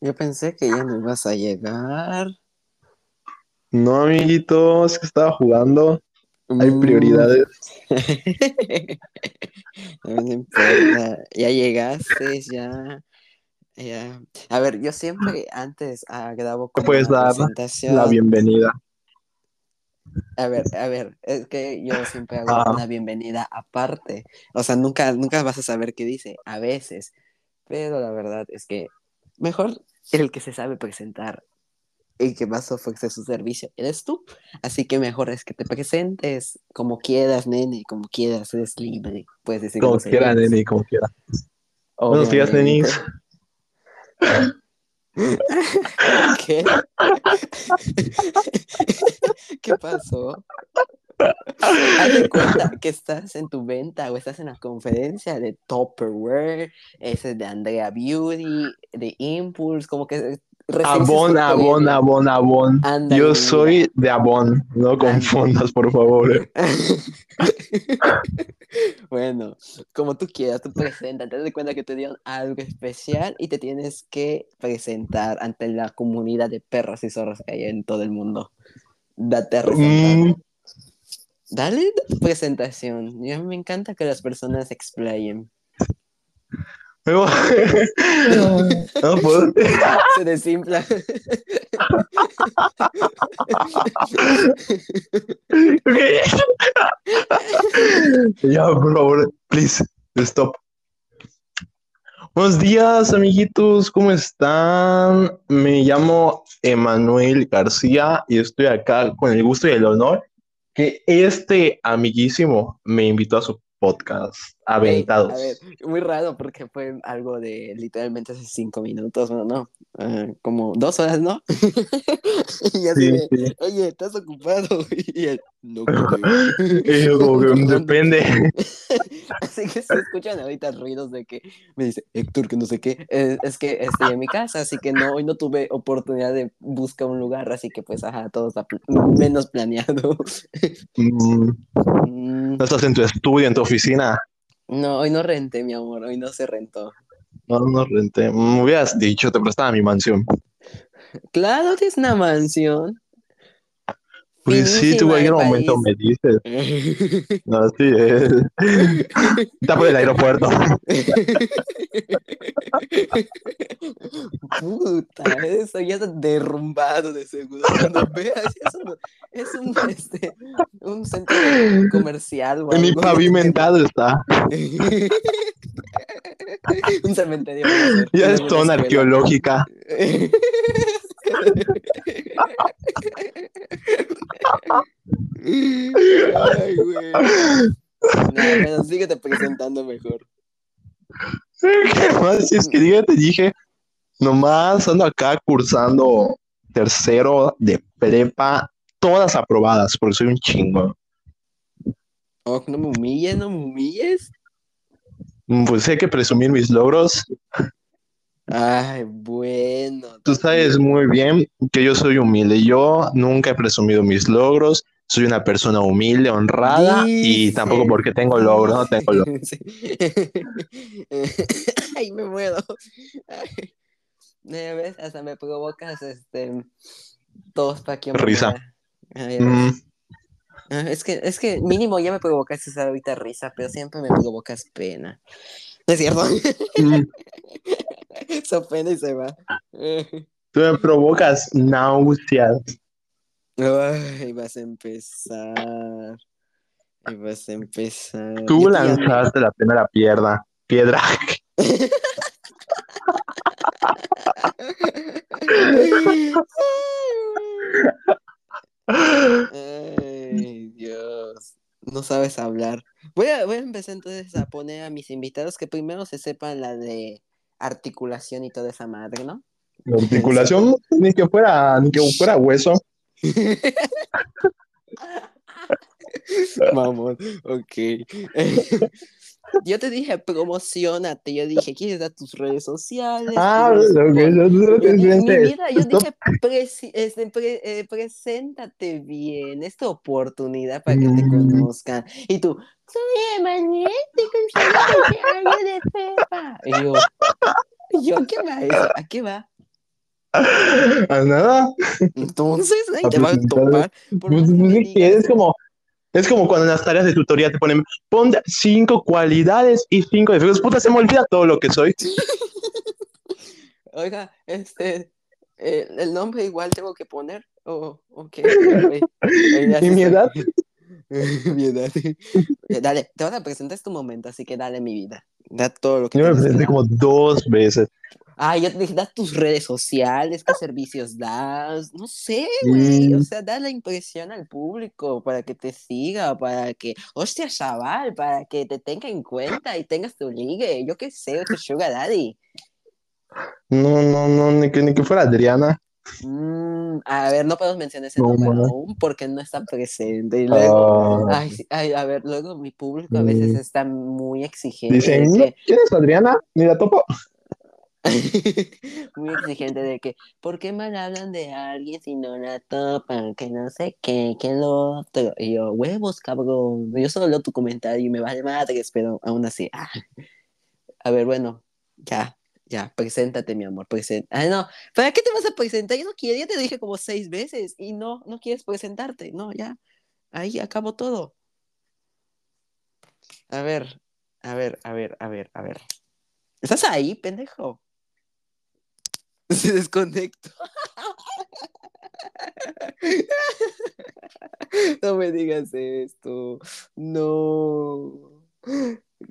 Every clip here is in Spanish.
Yo pensé que ya no ibas a llegar. No, amiguito, es que estaba jugando. Hay Mm. prioridades. No me importa. Ya llegaste, ya. Ya. A ver, yo siempre antes ah, grabo ¿Me como puedes una dar presentación. La bienvenida. A ver, a ver, es que yo siempre hago Ah. una bienvenida aparte. O sea, nunca, nunca vas a saber qué dice, a veces. Pero la verdad es que mejor el que se sabe presentar y que más ofrece su servicio eres tú. Así que mejor es que te presentes como quieras, nene, como quieras, eres libre. Puedes decir Como groserías, quiera, neni, como quiera. Buenos días, nenis. ¿Qué? ¿Qué pasó? Haz de cuenta que estás en tu venta o estás en la conferencia de Tupperware, ese de Andrea Beauty, de Impulse, como que premio. Avon, Avon. Ándale, Yo soy de Avon. No confundas, por favor. bueno, como tú quieras, tú presentas, te das cuenta que te dieron algo especial y te tienes que presentar ante la comunidad de perros y zorros que hay en todo el mundo. Date a. Mm, Dale da tu presentación. Y a mí me encanta que las personas explayen. Voy- no puedo. Se desinfla. Ok. ya, por favor, please, stop. Buenos días, amiguitos, ¿cómo están? Me llamo Emanuel García y estoy acá con el gusto y el honor que este amiguísimo me invitó a su podcast, Aventados. A ver, muy raro porque fue algo de literalmente hace cinco minutos, bueno, no, ah, como dos horas, ¿no? y así Sí, sí. oye, ¿estás ocupado? Y él, no creo. Y yo como que depende. Así que se escuchan ahorita ruidos de que me dice Héctor, que no sé qué. Eh, es que estoy en mi casa, así que no, hoy no tuve oportunidad de buscar un lugar, así que pues, ajá, todo está pl- menos planeado. Mm, Mm, ¿No estás en tu estudio, en tu oficina? No, hoy no renté, mi amor, hoy no se rentó. No, no renté. Me hubieras dicho, te prestaba mi mansión. Claro, tienes una mansión. Pues sí, tú en de momento me dices. No, sí, es. Está por el aeropuerto. Puta, eso ya está derrumbado de seguro. Cuando veas, es un, es un, este, un centro comercial o Ni pavimentado está. un cementerio. Ya es zona arqueológica. Ay, güey. No, bueno, síguete presentando mejor. ¿Qué más? Si es que ya te dije, nomás ando acá cursando tercero de prepa, todas aprobadas, porque soy un chingo. Oh, no me humilles, no me humilles. Pues hay que presumir mis logros. Ay, bueno. Tú sabes muy bien que yo soy humilde. Yo nunca he presumido mis logros. Soy una persona humilde, honrada y tampoco porque tengo logros, no tengo logros. Sí. Ay, me muero. Ay. Eh, ¿Ves? Hasta me provocas este todos para que Risa. Ay, Mm, Ah, Es que, es que mínimo ya me provocaste ahorita risa, pero siempre me provocas pena. ¿No es cierto? mm. Se y se va. Tú me provocas náuseas. Ay, vas a empezar. Ay, vas a empezar. Tú lanzaste la primera piedra. Piedra. Ay, Dios. No sabes hablar. Voy a, voy a empezar entonces a poner a mis invitados que primero se sepan la de articulación y toda esa madre, ¿no? La articulación, ni que fuera, ni que fuera hueso. Vamos, ok. yo te dije, promocionate. Yo dije, ¿quieres dar tus redes sociales? Ah, ¿Quieres lo que yo no Yo- te mi sientes. vida, yo dije, presi- este, pre- eh, preséntate bien, esta oportunidad para que te Mm. conozcan. Y tú, soy Emanuel, te año de Pepa. Y yo, yo, ¿a qué va eso? ¿A qué va? A nada. Entonces, nadie A te va a topar. Por Pues, que pues, me es que digas, es como, es como cuando en las tareas de tutoría te ponen, pon cinco cualidades y cinco defectos. Puta, se me olvida todo lo que soy. Oiga, este, eh, el nombre igual tengo que poner, o o qué? Oye, oye, ya ¿Y mi edad? mi edad. Eh, Dale, te vas a presentar este momento, así que dale mi vida. Da todo lo que Yo me presenté como dos veces. Ah, yo te dije, da tus redes sociales, qué servicios das, no sé, güey, o sea, da la impresión al público para que te siga, para que, hostia, chaval, para que te tenga en cuenta y tengas tu ligue, yo qué sé, tu sugar daddy. No, no, no, ni que, ni que fuera Adriana. Mm, a ver, no podemos mencionar ese No, nombre aún porque no está presente. Y luego, Ah, ay, ay, a ver, luego mi público a veces está muy exigente. dicen, ¿quién es Adriana? Ni la topo. muy exigente de que, ¿por qué mal hablan de alguien si no la topan? Que no sé qué, que lo otro. Y yo, huevos, cabrón. Yo solo leo tu comentario y me vale madres, pero aún así. ah. A ver, bueno, ya, ya, preséntate, mi amor, presenta. Ah, no, ¿para qué te vas a presentar? Yo no quiero, ya te dije como seis veces y no, no quieres presentarte. No, ya, ahí acabó todo. A ver, a ver, a ver, a ver, a ver. ¿Estás ahí, pendejo? Se desconectó. No me digas esto. No.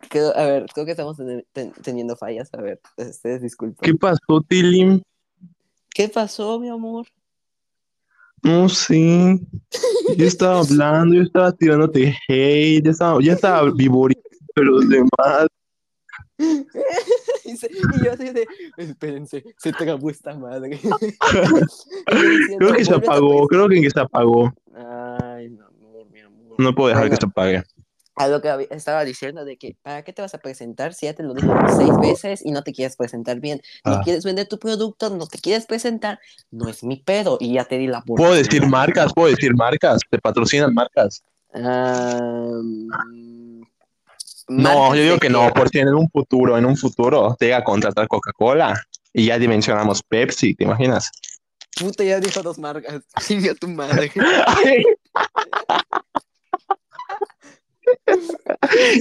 Creo- a ver, creo que estamos ten- ten- teniendo fallas. A ver, ustedes disculpen. ¿Qué pasó, Tilim? ¿Qué pasó, mi amor? No sé. Yo estaba hablando, yo estaba tirándote hate, ya estaba, ya estaba a los demás. Y, yo así de, espérense, se trabó esta madre. Diciendo, Creo que se "Vuelve a apagó, creo que se apagó. Ay, mi amor, mi amor. No puedo dejar Bueno, que se apague. a lo que estaba diciendo de que, ¿para qué te vas a presentar si ya te lo dije seis veces y no te quieres presentar bien? No Ah. quieres vender tu producto, no te quieres presentar, no es mi pedo y ya te di la Puedo decir marcas, puedo decir marcas, te patrocinan marcas. No, yo digo que no, por si en un futuro, en un futuro te llega a contratar Coca-Cola y ya dimensionamos Pepsi, ¿te imaginas? Puta, ya dijo dos marcas. Chinga tu madre.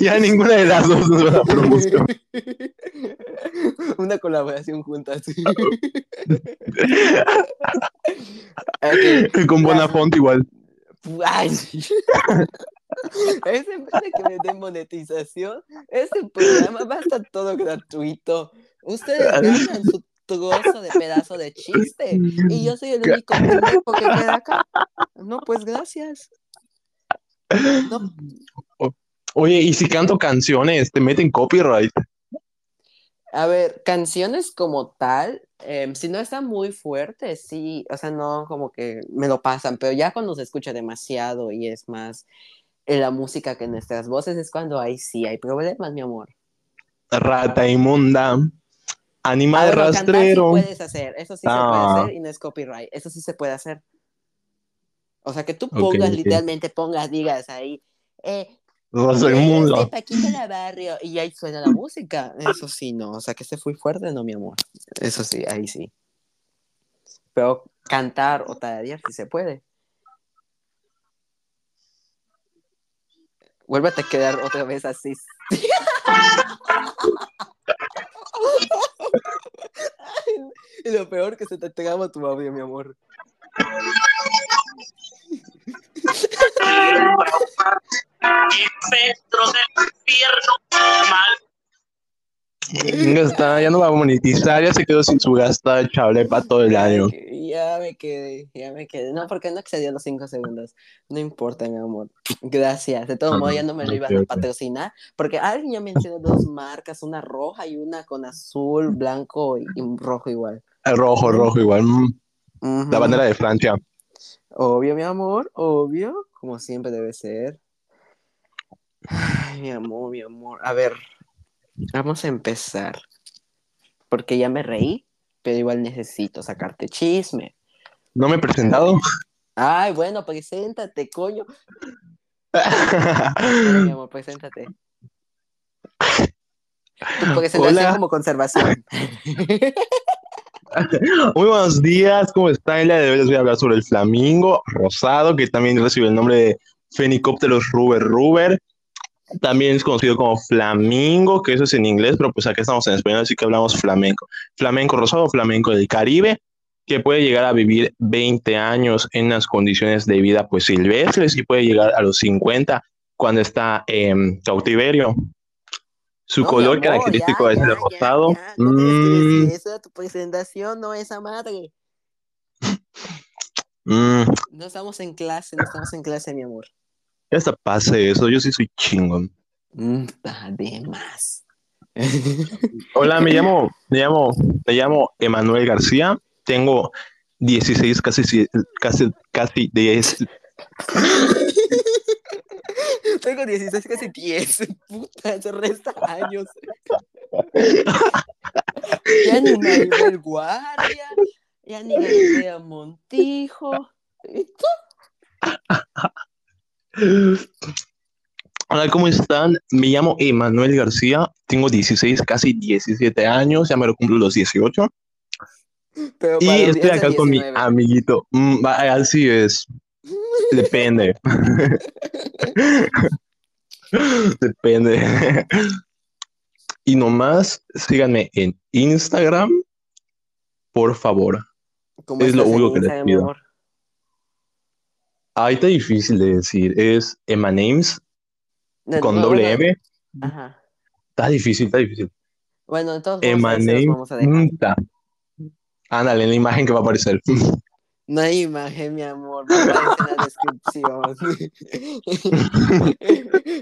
ya ninguna de las dos nos va a promoción. Una colaboración juntas. Ok. Con Bonafont igual. Ay, sí. Es en vez de que me den monetización, este programa va a estar todo gratuito. Ustedes ganan su trozo de pedazo de chiste y yo soy el único que queda acá. No, pues gracias. No, Oye, y si canto canciones, te meten copyright. A ver, canciones como tal, em, si no están muy fuertes, sí, o sea, no como que me lo pasan, pero ya cuando se escucha demasiado y es más en la música que en nuestras voces es cuando ahí sí hay problemas, mi amor. Rata inmunda. Ah, Animal bueno, cantar sí rastrero. puedes hacer, eso sí se Ah. puede hacer y no es copyright, eso sí se puede hacer. O sea, que tú pongas, literalmente pongas, digas ahí, eh, Huellas inmunda. de Paquita la barrio y ahí suena la música. Eso sí, no. O sea, que se fue fuerte, no, mi amor. Eso sí, ahí sí. Pero cantar o tararear sí se puede. Vuélvete a quedar otra vez así. y lo peor que se te traba tu audio, mi amor. espectro del infierno mal Ya está, ya no va a monetizar, ya se quedó sin su gasta chable para todo el año. Ya me quedé, ya me quedé. No, porque no excedió los cinco segundos. No importa, mi amor. Gracias. De todo modo, ya no me lo ok, iban a patrocinar, porque alguien ya mencionó dos marcas, una roja y una con azul, blanco y, rojo igual. El rojo, rojo igual. mm. La bandera de Francia. Obvio, mi amor, obvio, como siempre debe ser. Ay, mi amor, mi amor. A ver, Vamos a empezar. Porque ya me reí, pero igual necesito sacarte chisme. ¿No me he presentado? Ay, bueno, preséntate, coño. Mi amor, preséntate. Tu presentación Hola. como conservación. Muy buenos días, ¿cómo están? El día de hoy les voy a hablar sobre el flamingo rosado, que también recibe el nombre de Phenicopterus ruber ruber. También es conocido como flamingo, que eso es en inglés, pero pues acá estamos en español, así que hablamos flamenco. Flamenco rosado, flamenco del Caribe, que puede llegar a vivir 20 años en unas condiciones de vida pues silvestres y puede llegar a los 50 cuando está en cautiverio. Su No, color amor, característico ya, es ya, el rosado. ya, No Mm, eso, tu presentación no esa madre. mm, No estamos en clase, no estamos en clase, mi amor. Ya hasta pase eso, yo sí soy chingón. Mm, Además. Hola, me llamo, me llamo, me llamo Emanuel García. Tengo 16, casi, casi, casi 10. Tengo 16, casi 10. Puta, se resta años. Ya ni Maribel Guardia, ya ni Galicia Montijo. ¿Y tú? Hola, ¿cómo están? Me llamo Emanuel García. Tengo 16, casi 17 años. Ya me lo cumplo los 18. Pero Y estoy acá con mi 19. amiguito. Mm, así es. Depende. Depende. Y nomás síganme en Instagram, por favor. ¿Cómo es lo único que les pido. amor? Ahí está difícil de decir. Es Emma Names con doble bueno, M. Ajá. Está difícil, está difícil. Bueno, entonces Emma Names. vamos a dejar. ta. Ándale, en la imagen que va a aparecer. No hay imagen, mi amor. En la descripción.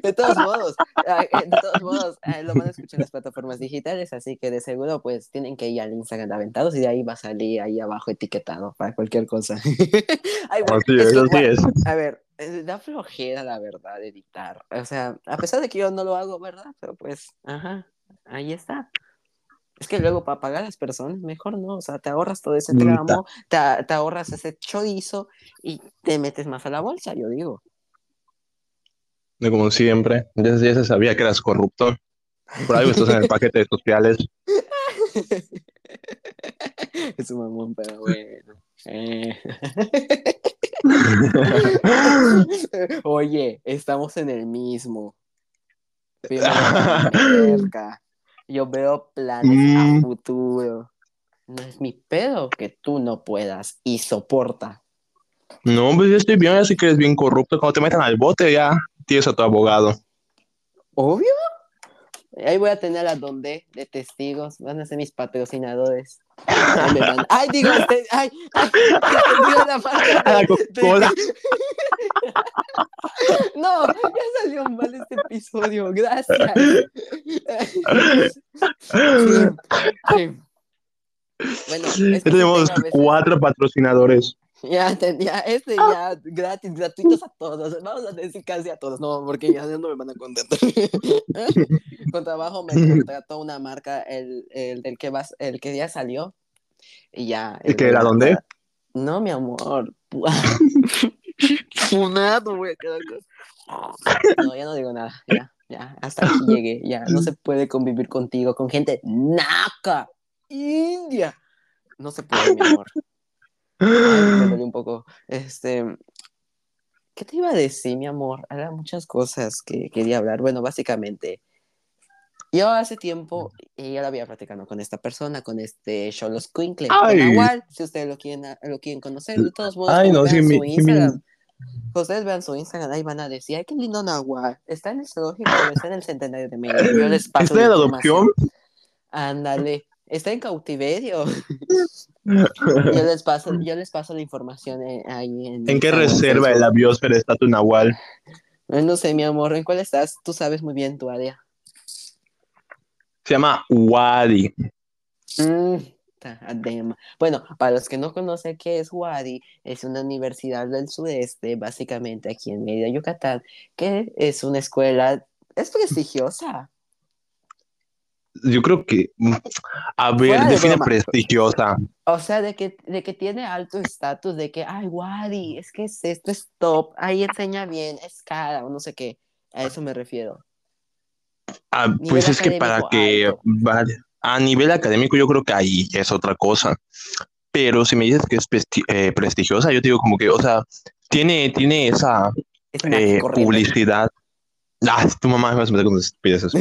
De todos modos, eh, de todos modos, eh, lo van a escuchar en las plataformas digitales, así que de seguro, pues tienen que ir al Instagram de Aventados y de ahí va a salir ahí abajo etiquetado para cualquier cosa. Ay, bueno, Así es es, que, así bueno, es. a ver, eh, da flojera, la verdad, editar. O sea, a pesar de que yo no lo hago, ¿verdad? Pero pues, ajá, ahí está. Es que luego para pagar a las personas, mejor no. O sea, te ahorras todo ese tramo, te, te ahorras ese chorizo y te metes más a la bolsa, yo digo. Como siempre, ya, ya se sabía que eras corrupto. Por algo estás en el paquete de sociales. es un mamón, pero bueno. Eh. Oye, estamos en el mismo. Merca. Yo veo planes Mm. a futuro. No es mi pedo que tú no puedas y soporta. No, pues ya estoy bien, así que eres bien corrupto. Cuando te metan al bote, ya tienes a tu abogado. Obvio. Ahí voy a tener a donde de testigos. Van a ser mis patrocinadores. Me van- Ay, digo, este, ay, ay, digo la marca A la de- Coca-Cola. No, ya salió mal este episodio. Gracias. Sí, sí. Bueno, es que tenemos cuatro patrocinadores. Ya, ya, este ya, gratis, gratuitos a todos. Vamos a decir casi a todos, no, porque ya no me van a contentar. Con trabajo me contrató una marca, el, el del que vas, el que ya salió. Y ya. ¿Y el de era, dónde? No, mi amor. Funado, güey. No, ya no digo nada. Ya, ya, hasta aquí llegué. Ya, no se puede convivir contigo, con gente naca, india. No se puede, mi amor. Ay, me dolió un poco. Este, ¿qué te iba a decir, mi amor? Había muchas cosas que quería hablar. Bueno, básicamente, yo hace tiempo eh, ya lo había platicado con esta persona, con este Cholos Quinkle. Nahual, si ustedes lo quieren, lo quieren conocer. De todos modos, Ay, no, vean su mi- Instagram. Ustedes vean su Instagram, ahí van a decir, ay, qué lindo Nahual. Está en el zoológico, está en el centenario de México. Yo les paso ¿Está la adopción? Ándale, está en cautiverio. Yo les paso, yo les paso la información eh, ahí en. ¿En qué reserva de la biosfera está tu nahual? No sé, mi amor, ¿en cuál estás? Tú sabes muy bien tu área. Se llama Wadi. Mm. Bueno, para los que no conocen qué es Wadi, es una universidad del sudeste, básicamente aquí en Mérida, Yucatán, que es una escuela, es prestigiosa. Yo creo que, mm, a ver, Fuera define prestigiosa. O sea, de que, de que tiene alto estatus, de que, ay, Wadi, es que es, esto es top, ahí enseña bien, es cara, o no sé qué. A eso me refiero. Ah, pues es que para que vale, a nivel académico yo creo que ahí es otra cosa. Pero si me dices que es eh, prestigiosa, yo te digo como que, o sea, tiene, tiene esa Es eh, publicidad. Ah, tu mamá me vas a meter con estupideces.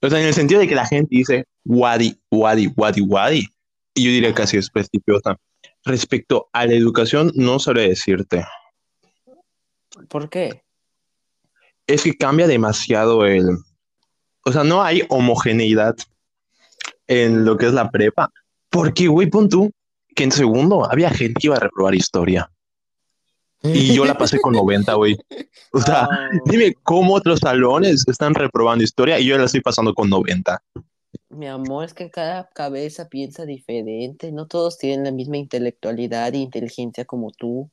O sea, en el sentido de que la gente dice Wadi, Wadi, Wadi, Wadi. Y yo diría que así es prestigiosa. Respecto a la educación, no sabré decirte. ¿Por qué? Es que cambia demasiado el. O sea, no hay homogeneidad en lo que es la prepa. Porque, güey, pon tú que en segundo había gente que iba a reprobar historia. Y yo la pasé con 90, güey. O sea, Ah, dime cómo otros salones están reprobando historia y yo la estoy pasando con 90. mi amor, es que cada cabeza piensa diferente, no todos tienen la misma intelectualidad e inteligencia como tú.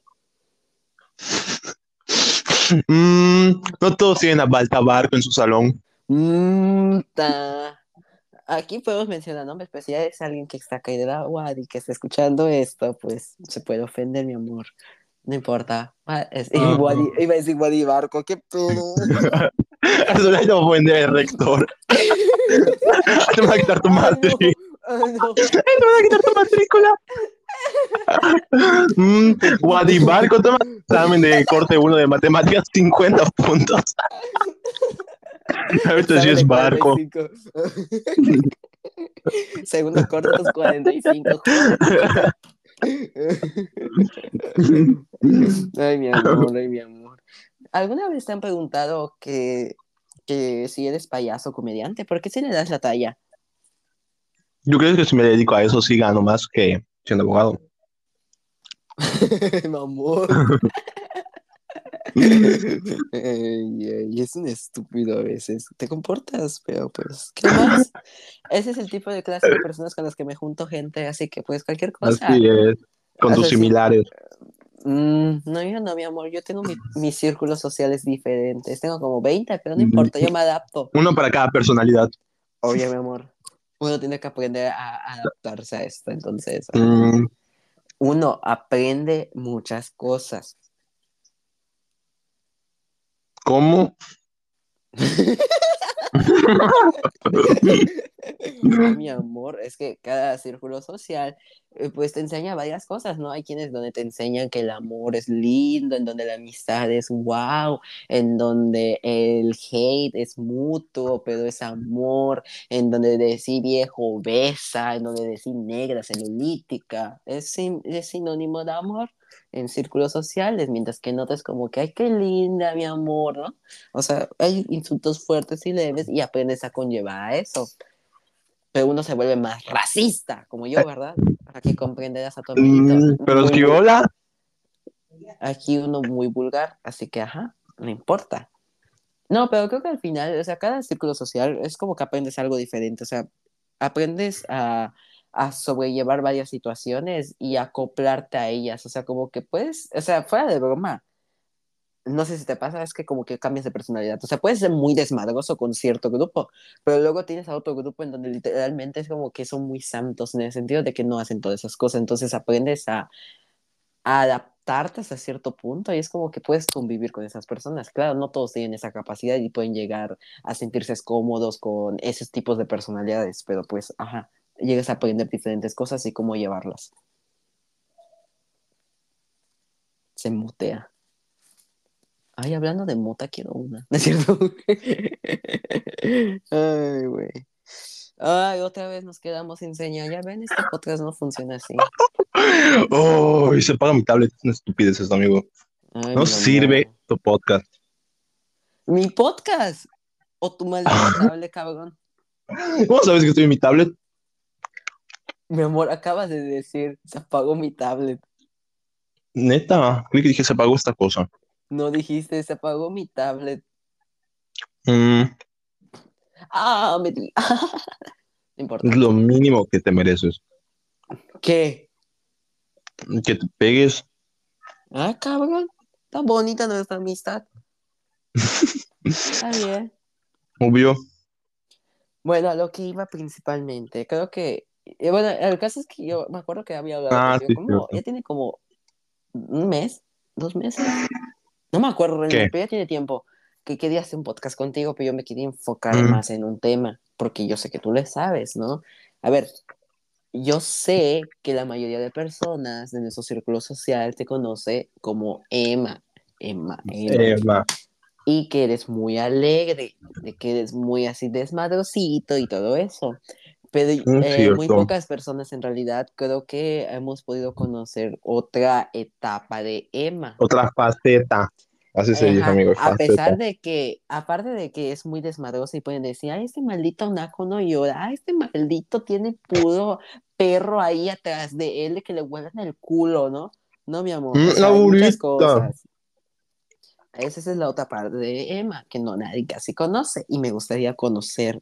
Mm, no todos tienen a Baltabarco en su salón. Mm. Aquí podemos mencionar nombres, pero si es alguien que está caído del agua y que está escuchando esto, pues se puede ofender, mi amor. No importa. Ah, es- y Ajá. Wadi- iba a decir Wadi Barco, qué pedo. Eso le va a ofender al rector. Te va a quitar tu Ay, matrícula. no. Ay, no. Te van a quitar tu matrícula. Mm, Guadibarco, toma examen de corte 1 de matemáticas, 50 puntos. Ahorita sí es de barco. 45. Segundo corte, tus 45. Ay, mi amor, ay, mi amor. ¿Alguna vez te han preguntado que, que si eres payaso o comediante? ¿Por qué si le das la talla? Yo creo que si me dedico a eso sí gano más que siendo abogado. mi ay, es un estúpido a veces. Te comportas, pero pues, ¿qué más? Ese es el tipo de clase de personas con las que me junto gente, así que pues cualquier cosa. Así es. Con tus similares. Mm, no, yo no, mi amor, yo tengo mi- mis círculos sociales diferentes. Tengo como 20, pero no importa, yo me adapto. Uno para cada personalidad. Oye, mi amor, uno tiene que aprender a a adaptarse a esto, entonces. Mm, Uno aprende muchas cosas. ¿Cómo? No, mi amor, es que cada círculo social eh, pues te enseña varias cosas, ¿no? Hay quienes donde te enseñan que el amor es lindo, en donde la amistad es wow, en donde el hate es mutuo, pero es amor, en donde decir viejo besa, en donde decir negra celulítica, es, sin- es sinónimo de amor en círculos sociales, mientras que notas como que, ay, qué linda, mi amor, ¿no? O sea, hay insultos fuertes y leves y aprendes a conllevar a eso. Pero uno se vuelve más racista, como yo, ¿verdad? Para que comprenderás a tu amiguito. Mm, pero si hola. Aquí uno muy vulgar, así que, ajá, no importa. No, pero creo que al final, o sea, cada círculo social es como que aprendes algo diferente, o sea, aprendes a, a sobrellevar varias situaciones y acoplarte a ellas, o sea, como que puedes, o sea, fuera de broma, no sé si te pasa, es que como que cambias de personalidad, o sea, puedes ser muy desmadroso con cierto grupo, pero luego tienes a otro grupo en donde literalmente es como que son muy santos en el sentido de que no hacen todas esas cosas, entonces aprendes a, a adaptarte hasta cierto punto y es como que puedes convivir con esas personas. Claro, no todos tienen esa capacidad y pueden llegar a sentirse cómodos con esos tipos de personalidades, pero pues, ajá, llegas a aprender diferentes cosas y cómo llevarlas. Se mutea. Ay, hablando de mota, quiero una. ¿No es cierto? Ay, güey. Ay, otra vez nos quedamos sin señal. Ya ven, este podcast no funciona así. Oh, y se paga mi tablet. Es una estupidez esto, amigo. Ay, No sirve tu podcast. Mi podcast. O tu maldita tablet, cabrón. ¿Cómo sabes que estoy en mi tablet? Mi amor, acabas de decir, se apagó mi tablet. Neta, creí que dije se apagó esta cosa. No dijiste, se apagó mi tablet. Mm, Ah, me di. No importa. es lo mínimo que te mereces. ¿Qué? Que te pegues. Ah, cabrón. Está bonita nuestra amistad. Está bien. Obvio. Bueno, a lo que iba principalmente, creo que, eh, bueno, el caso es que yo me acuerdo que había hablado Ah, sí, como, ya tiene como un mes, dos meses, no me acuerdo realmente, pero ya tiene tiempo que quería hacer un podcast contigo, pero yo me quería enfocar Mm. más en un tema, porque yo sé que tú le sabes, ¿no? A ver, yo sé que la mayoría de personas de nuestro círculo social te conoce como Emma, Emma, Emma va. y que eres muy alegre, de que eres muy así desmadrosito y todo eso. Pero Mm, eh, muy pocas personas en realidad creo que hemos podido conocer otra etapa de Emma. Otra faceta. Así se dice, Ajá, amigo. a Faceta. pesar de que, aparte de que es muy desmadrosa y pueden decir, ay, este maldito naco no llora, ay, este maldito tiene puro perro ahí atrás de él que le huelan el culo, ¿no? No, mi amor, Mm, o sea, cosas. Esa es la otra parte de Emma, que no nadie casi conoce, y me gustaría conocer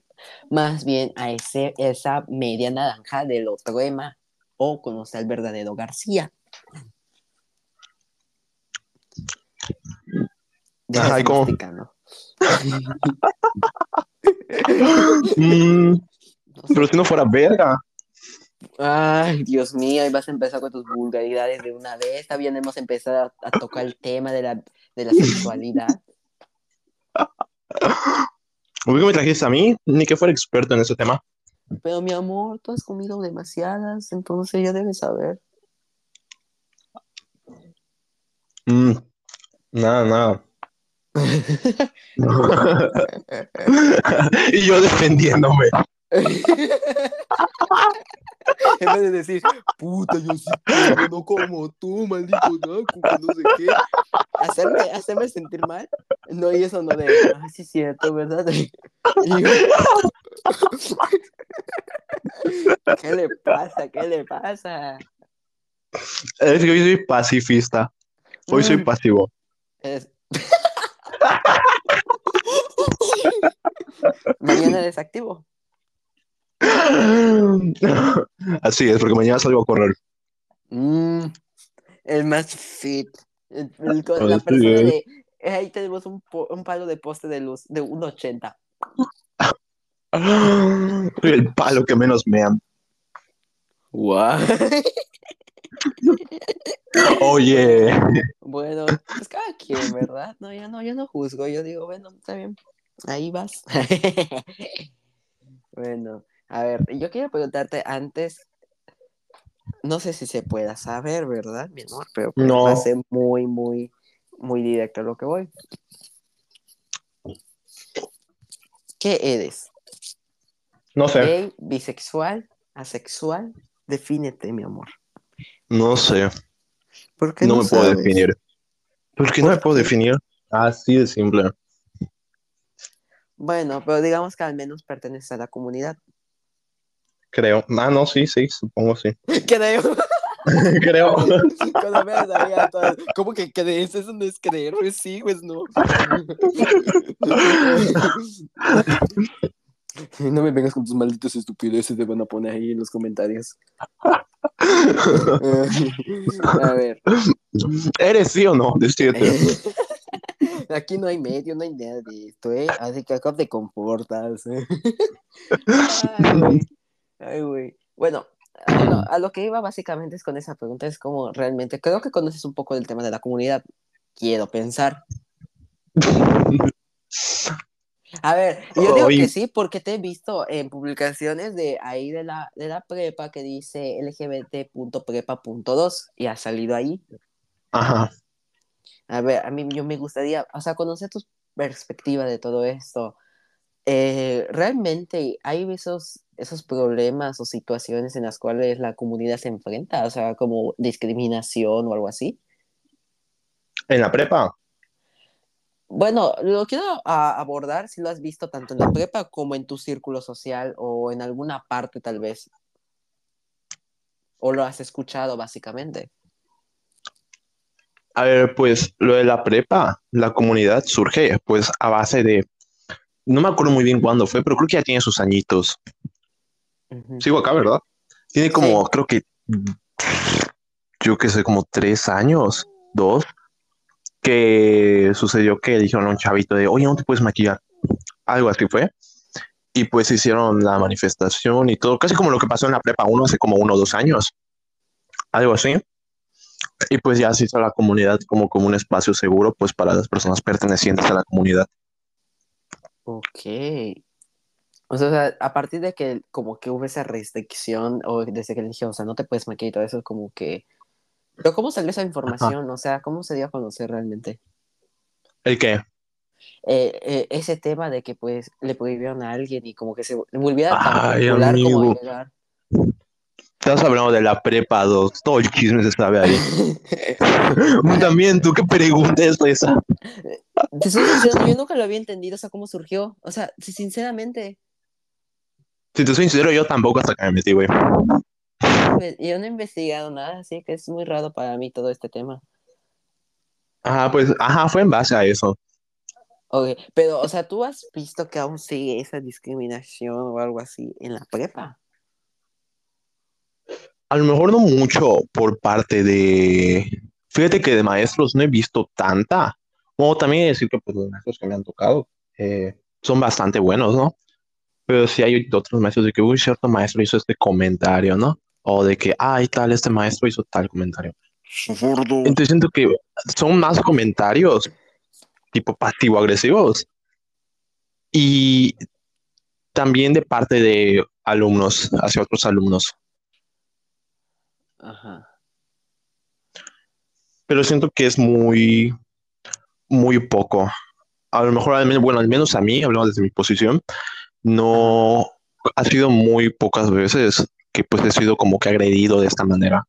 más bien a ese, esa media naranja del otro Emma, o conocer al verdadero García. Deja de Ajá, ¿y estar cómo? masticando. Mm, pero si no fuera verga. Ay, Dios mío, ahí vas a empezar con tus vulgaridades de una vez. Bien, hemos empezado a, a tocar el tema de la, de la sexualidad. ¿Por qué me trajiste a mí? Ni que fuera experto en ese tema. Pero mi amor, tú has comido demasiadas, entonces ya debes saber. Mm, nada, nada. y yo defendiéndome. en vez de decir, puta, yo sí como, no como tú, maldito naco, no sé qué. Hacerme, hacerme sentir mal. No, y eso no de, ay, sí cierto, ¿verdad? Y yo, ¿Qué le pasa? ¿Qué le pasa? Es que hoy soy pacifista. Hoy soy Mm. pasivo. Es- Mañana desactivo. Así es, porque mañana salgo a correr. Mm, el más fit. El- el- la sí, persona de. eh, Ahí tenemos un, un palo de poste de luz de 1.80. Soy el palo que menos me ama. Guau. Oye, Bueno, pues cada quien, ¿verdad? No, yo no, yo no juzgo. Yo digo, bueno, está bien. Ahí vas. bueno, a ver, yo quiero preguntarte antes. No sé si se pueda saber, ¿verdad, mi amor? Pero pues, No. va a ser muy, muy, muy directo a lo que voy. ¿Qué eres? no sé, ¿Gay, bisexual, asexual? Defínete, mi amor. no sé, ¿Por qué no me puedo definir. ¿Por qué no me puedo definir? Así de simple. Bueno, pero digamos que al menos perteneces a la comunidad. Creo. Ah, no, sí, sí, supongo sí. Creo. Creo. Cuando me sabía todo. ¿Cómo que crees? Eso no es creer, pues sí, pues no. No me vengas con tus malditos estupideces, te van a poner ahí en los comentarios. A ver, ¿Eres sí o no? Decídete. aquí no hay medio, no hay nada de esto, ¿eh? Así que acá te comportas. ¿eh? Ay, güey. Bueno, bueno, a lo que iba básicamente es con esa pregunta, es como realmente, creo que conoces un poco del tema de la comunidad. Quiero pensar. A ver, yo digo que sí, porque te he visto en publicaciones de ahí de la, de la prepa que dice lgbt.prepa.2 y ha salido ahí. Ajá. A ver, a mí yo me gustaría, o sea, conocer tu perspectiva de todo esto. Eh, ¿Realmente hay esos, esos problemas o situaciones en las cuales la comunidad se enfrenta? O sea, como discriminación o algo así. ¿En la prepa? Bueno, lo quiero a- abordar si lo has visto tanto en la prepa como en tu círculo social o en alguna parte tal vez. O lo has escuchado básicamente. A ver, pues lo de la prepa, la comunidad surge pues a base de, no me acuerdo muy bien cuándo fue, pero creo que ya tiene sus añitos. Sigo acá, ¿verdad? Tiene como, Sí. creo que, yo que sé, como tres años, dos. que sucedió que dijeron a un chavito de, oye, no te puedes maquillar. Algo así fue. Y pues hicieron la manifestación y todo, casi como lo que pasó en la prepa uno hace como uno o dos años. Algo así. Y pues ya se hizo la comunidad como, como un espacio seguro pues para las personas pertenecientes a la comunidad. Ok. O sea, a partir de que como que hubo esa restricción o desde que le dije, o sea, no te puedes maquillar y todo eso, como que... Pero ¿cómo salió esa información? O sea, ¿cómo se dio a conocer realmente? ¿El qué? Eh, eh, ese tema de que pues le prohibieron a alguien y como que se volviera tan Ay, como llegar. Estás hablando de la prepa 2, todo el chisme se sabe ahí. También, ¿tú qué pregunta es esa? Yo nunca lo había entendido, o sea, cómo surgió. O sea, si- sinceramente, Si te soy sincero, yo tampoco hasta que me metí, güey. me- yo no he investigado nada, así que es muy raro para mí todo este tema. Ajá, pues, ajá, fue en base a eso. Ok, pero, o sea, ¿tú has visto que aún sigue esa discriminación o algo así en la prepa? A lo mejor no mucho por parte de... Fíjate que de maestros no he visto tanta. Bueno, también decir que pues, los maestros que me han tocado eh, son bastante buenos, ¿no? Pero sí hay otros maestros de que, uy, cierto maestro hizo este comentario, ¿no? O de que, ay, tal, este maestro hizo tal comentario. Entonces siento que son más comentarios tipo pasivo-agresivos. Y también de parte de alumnos hacia otros alumnos. Ajá. pero siento que es muy, muy poco. A lo mejor, al menos, bueno, al menos a mí, hablando desde mi posición, no ha sido muy pocas veces que pues he sido como que agredido de esta manera.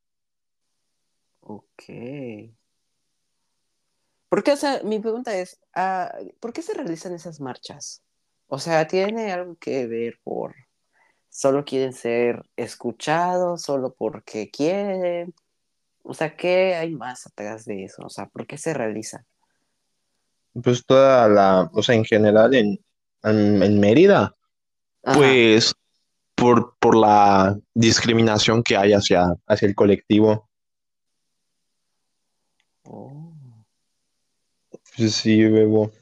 Ok. ¿Por qué, o sea, mi pregunta es, ah, ¿por qué se realizan esas marchas? O sea, ¿tiene algo que ver por solo quieren ser escuchados, solo porque quieren? O sea, ¿qué hay más atrás de eso? O sea, ¿por qué se realiza? Pues toda la, o sea, en general en, en, en Mérida, Ajá. pues por, por la discriminación que hay hacia, hacia el colectivo. Oh. Pues sí, bebo.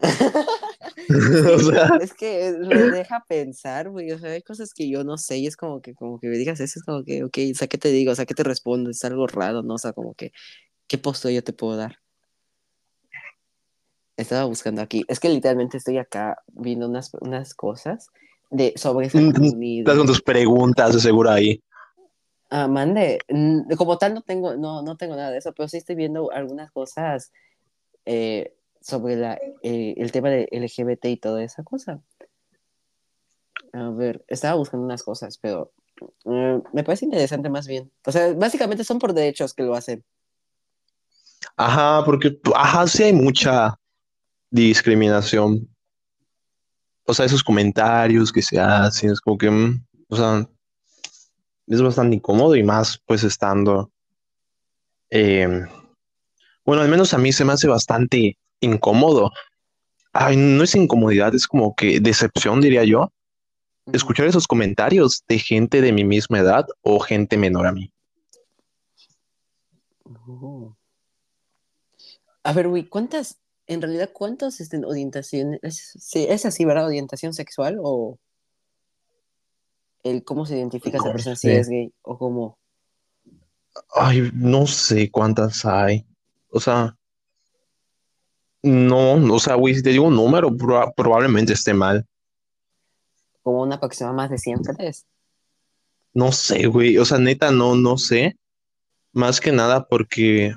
O sea, Es que me deja pensar, güey, o sea, hay cosas que yo no sé y es como que, como que me digas eso, es como que, ok, o sea, ¿qué te digo? O sea, ¿qué te respondo? Es algo raro, ¿no? O sea, como que, ¿qué postura yo te puedo dar? Estaba buscando aquí, es que literalmente estoy acá viendo unas, unas cosas de, sobre esa Mm, comunidad. estás con tus preguntas de seguro ahí. Ah, mande, mm, como tal no tengo, no, no tengo nada de eso, pero sí estoy viendo algunas cosas eh, sobre la, eh, el tema de LGBT y toda esa cosa. A ver, estaba buscando unas cosas, pero eh, me parece interesante más bien. O sea, básicamente son por derechos que lo hacen. Ajá, porque, ajá, sí hay mucha discriminación. O sea, esos comentarios que se hacen, es como que, mm, o sea, es bastante incómodo y más pues estando, eh, bueno, al menos a mí se me hace bastante incómodo. Ay, no es incomodidad, es como que decepción, diría yo, escuchar esos comentarios de gente de mi misma edad o gente menor a mí. Oh. A ver, güey, ¿cuántas, en realidad, cuántas este, orientaciones, es, sí, es así, ¿verdad? ¿Orientación sexual o el cómo se identifica esa persona si es gay o cómo? Ay, no sé cuántas hay. O sea, no, o sea, güey, si te digo un número, proba- probablemente esté mal. Como una aproximada más de 100 crees? No sé, güey. O sea, neta, no, no sé. Más que nada porque,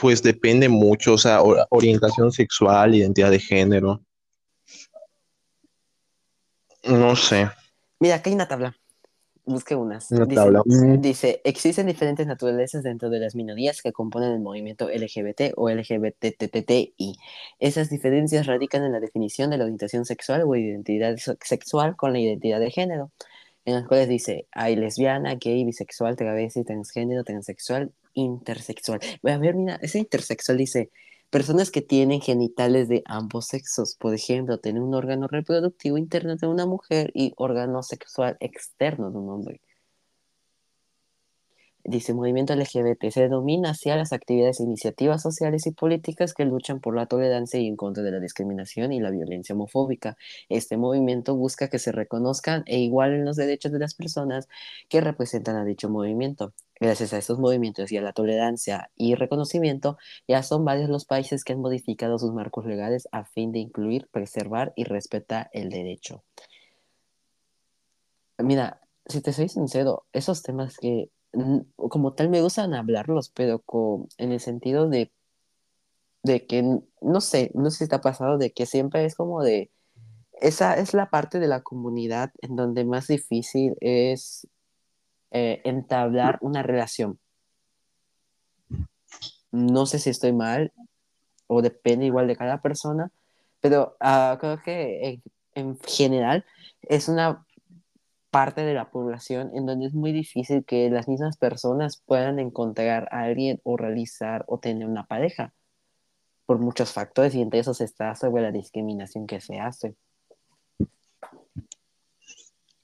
pues, depende mucho. O sea, orientación sexual, identidad de género. No sé. Mira, acá hay una tabla. Busque unas. Una dice, tabla. Mm. dice, existen diferentes naturalezas dentro de las minorías que componen el movimiento LGBT o LGBTTTI. Esas diferencias radican en la definición de la orientación sexual o identidad se- sexual con la identidad de género, en las cuales dice, hay lesbiana, gay, bisexual, travesti, transgénero, transexual, intersexual. A ver, mira, ese intersexual dice, personas que tienen genitales de ambos sexos, por ejemplo, tener un órgano reproductivo interno de una mujer y órgano sexual externo de un hombre. Dice movimiento LGBT, se denomina así a las actividades iniciativas sociales y políticas que luchan por la tolerancia y en contra de la discriminación y la violencia homofóbica. Este movimiento busca que se reconozcan e igualen los derechos de las personas que representan a dicho movimiento. Gracias a estos movimientos y a la tolerancia y reconocimiento, ya son varios los países que han modificado sus marcos legales a fin de incluir, preservar y respetar el derecho. Mira, si te soy sincero, esos temas que como tal me gustan hablarlos, pero con, en el sentido de, de que, no sé, no sé si te ha pasado, de que siempre es como de, esa es la parte de la comunidad en donde más difícil es eh, entablar una relación. No sé si estoy mal o depende igual de cada persona, pero ah, creo que en, en general es una parte de la población en donde es muy difícil que las mismas personas puedan encontrar a alguien o realizar o tener una pareja por muchos factores y entre esos está sobre la discriminación que se hace.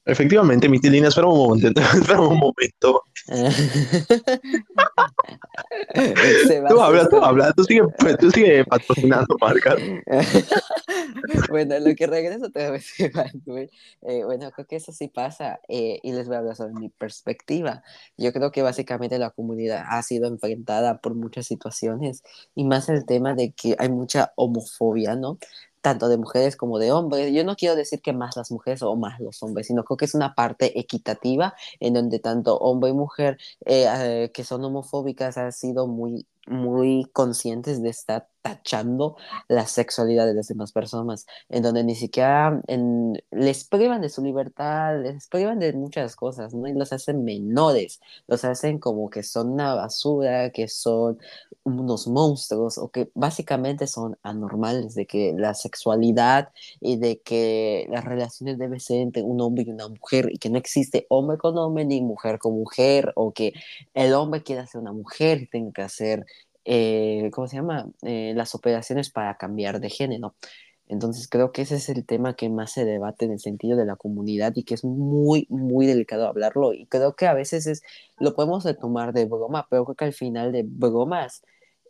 Efectivamente, mi tilina, espera un momento, espera un momento. tú habla, tú habla, tú sigue, tú sigue patrocinando marcas. bueno, lo que regreso te voy a decir, eh, bueno, creo que eso sí pasa eh, y les voy a hablar sobre mi perspectiva. Yo creo que básicamente la comunidad ha sido enfrentada por muchas situaciones y más el tema de que hay mucha homofobia, ¿no? tanto de mujeres como de hombres. Yo no quiero decir que más las mujeres o más los hombres, sino creo que es una parte equitativa en donde tanto hombre y mujer eh, eh, que son homofóbicas han sido muy muy conscientes de estar tachando la sexualidad de las demás personas, en donde ni siquiera les privan de su libertad, les privan de muchas cosas, ¿no? Y los hacen menores, los hacen como que son una basura, que son unos monstruos, o que básicamente son anormales, de que la sexualidad y de que las relaciones deben ser entre un hombre y una mujer, y que no existe hombre con hombre ni mujer con mujer, o que el hombre quiera ser una mujer y tenga que hacer eh, ¿cómo se llama? Eh, las operaciones para cambiar de género. Entonces creo que ese es el tema que más se debate en el sentido de la comunidad y que es muy, muy delicado hablarlo. Y creo que a veces es, lo podemos tomar de broma, pero creo que al final de bromas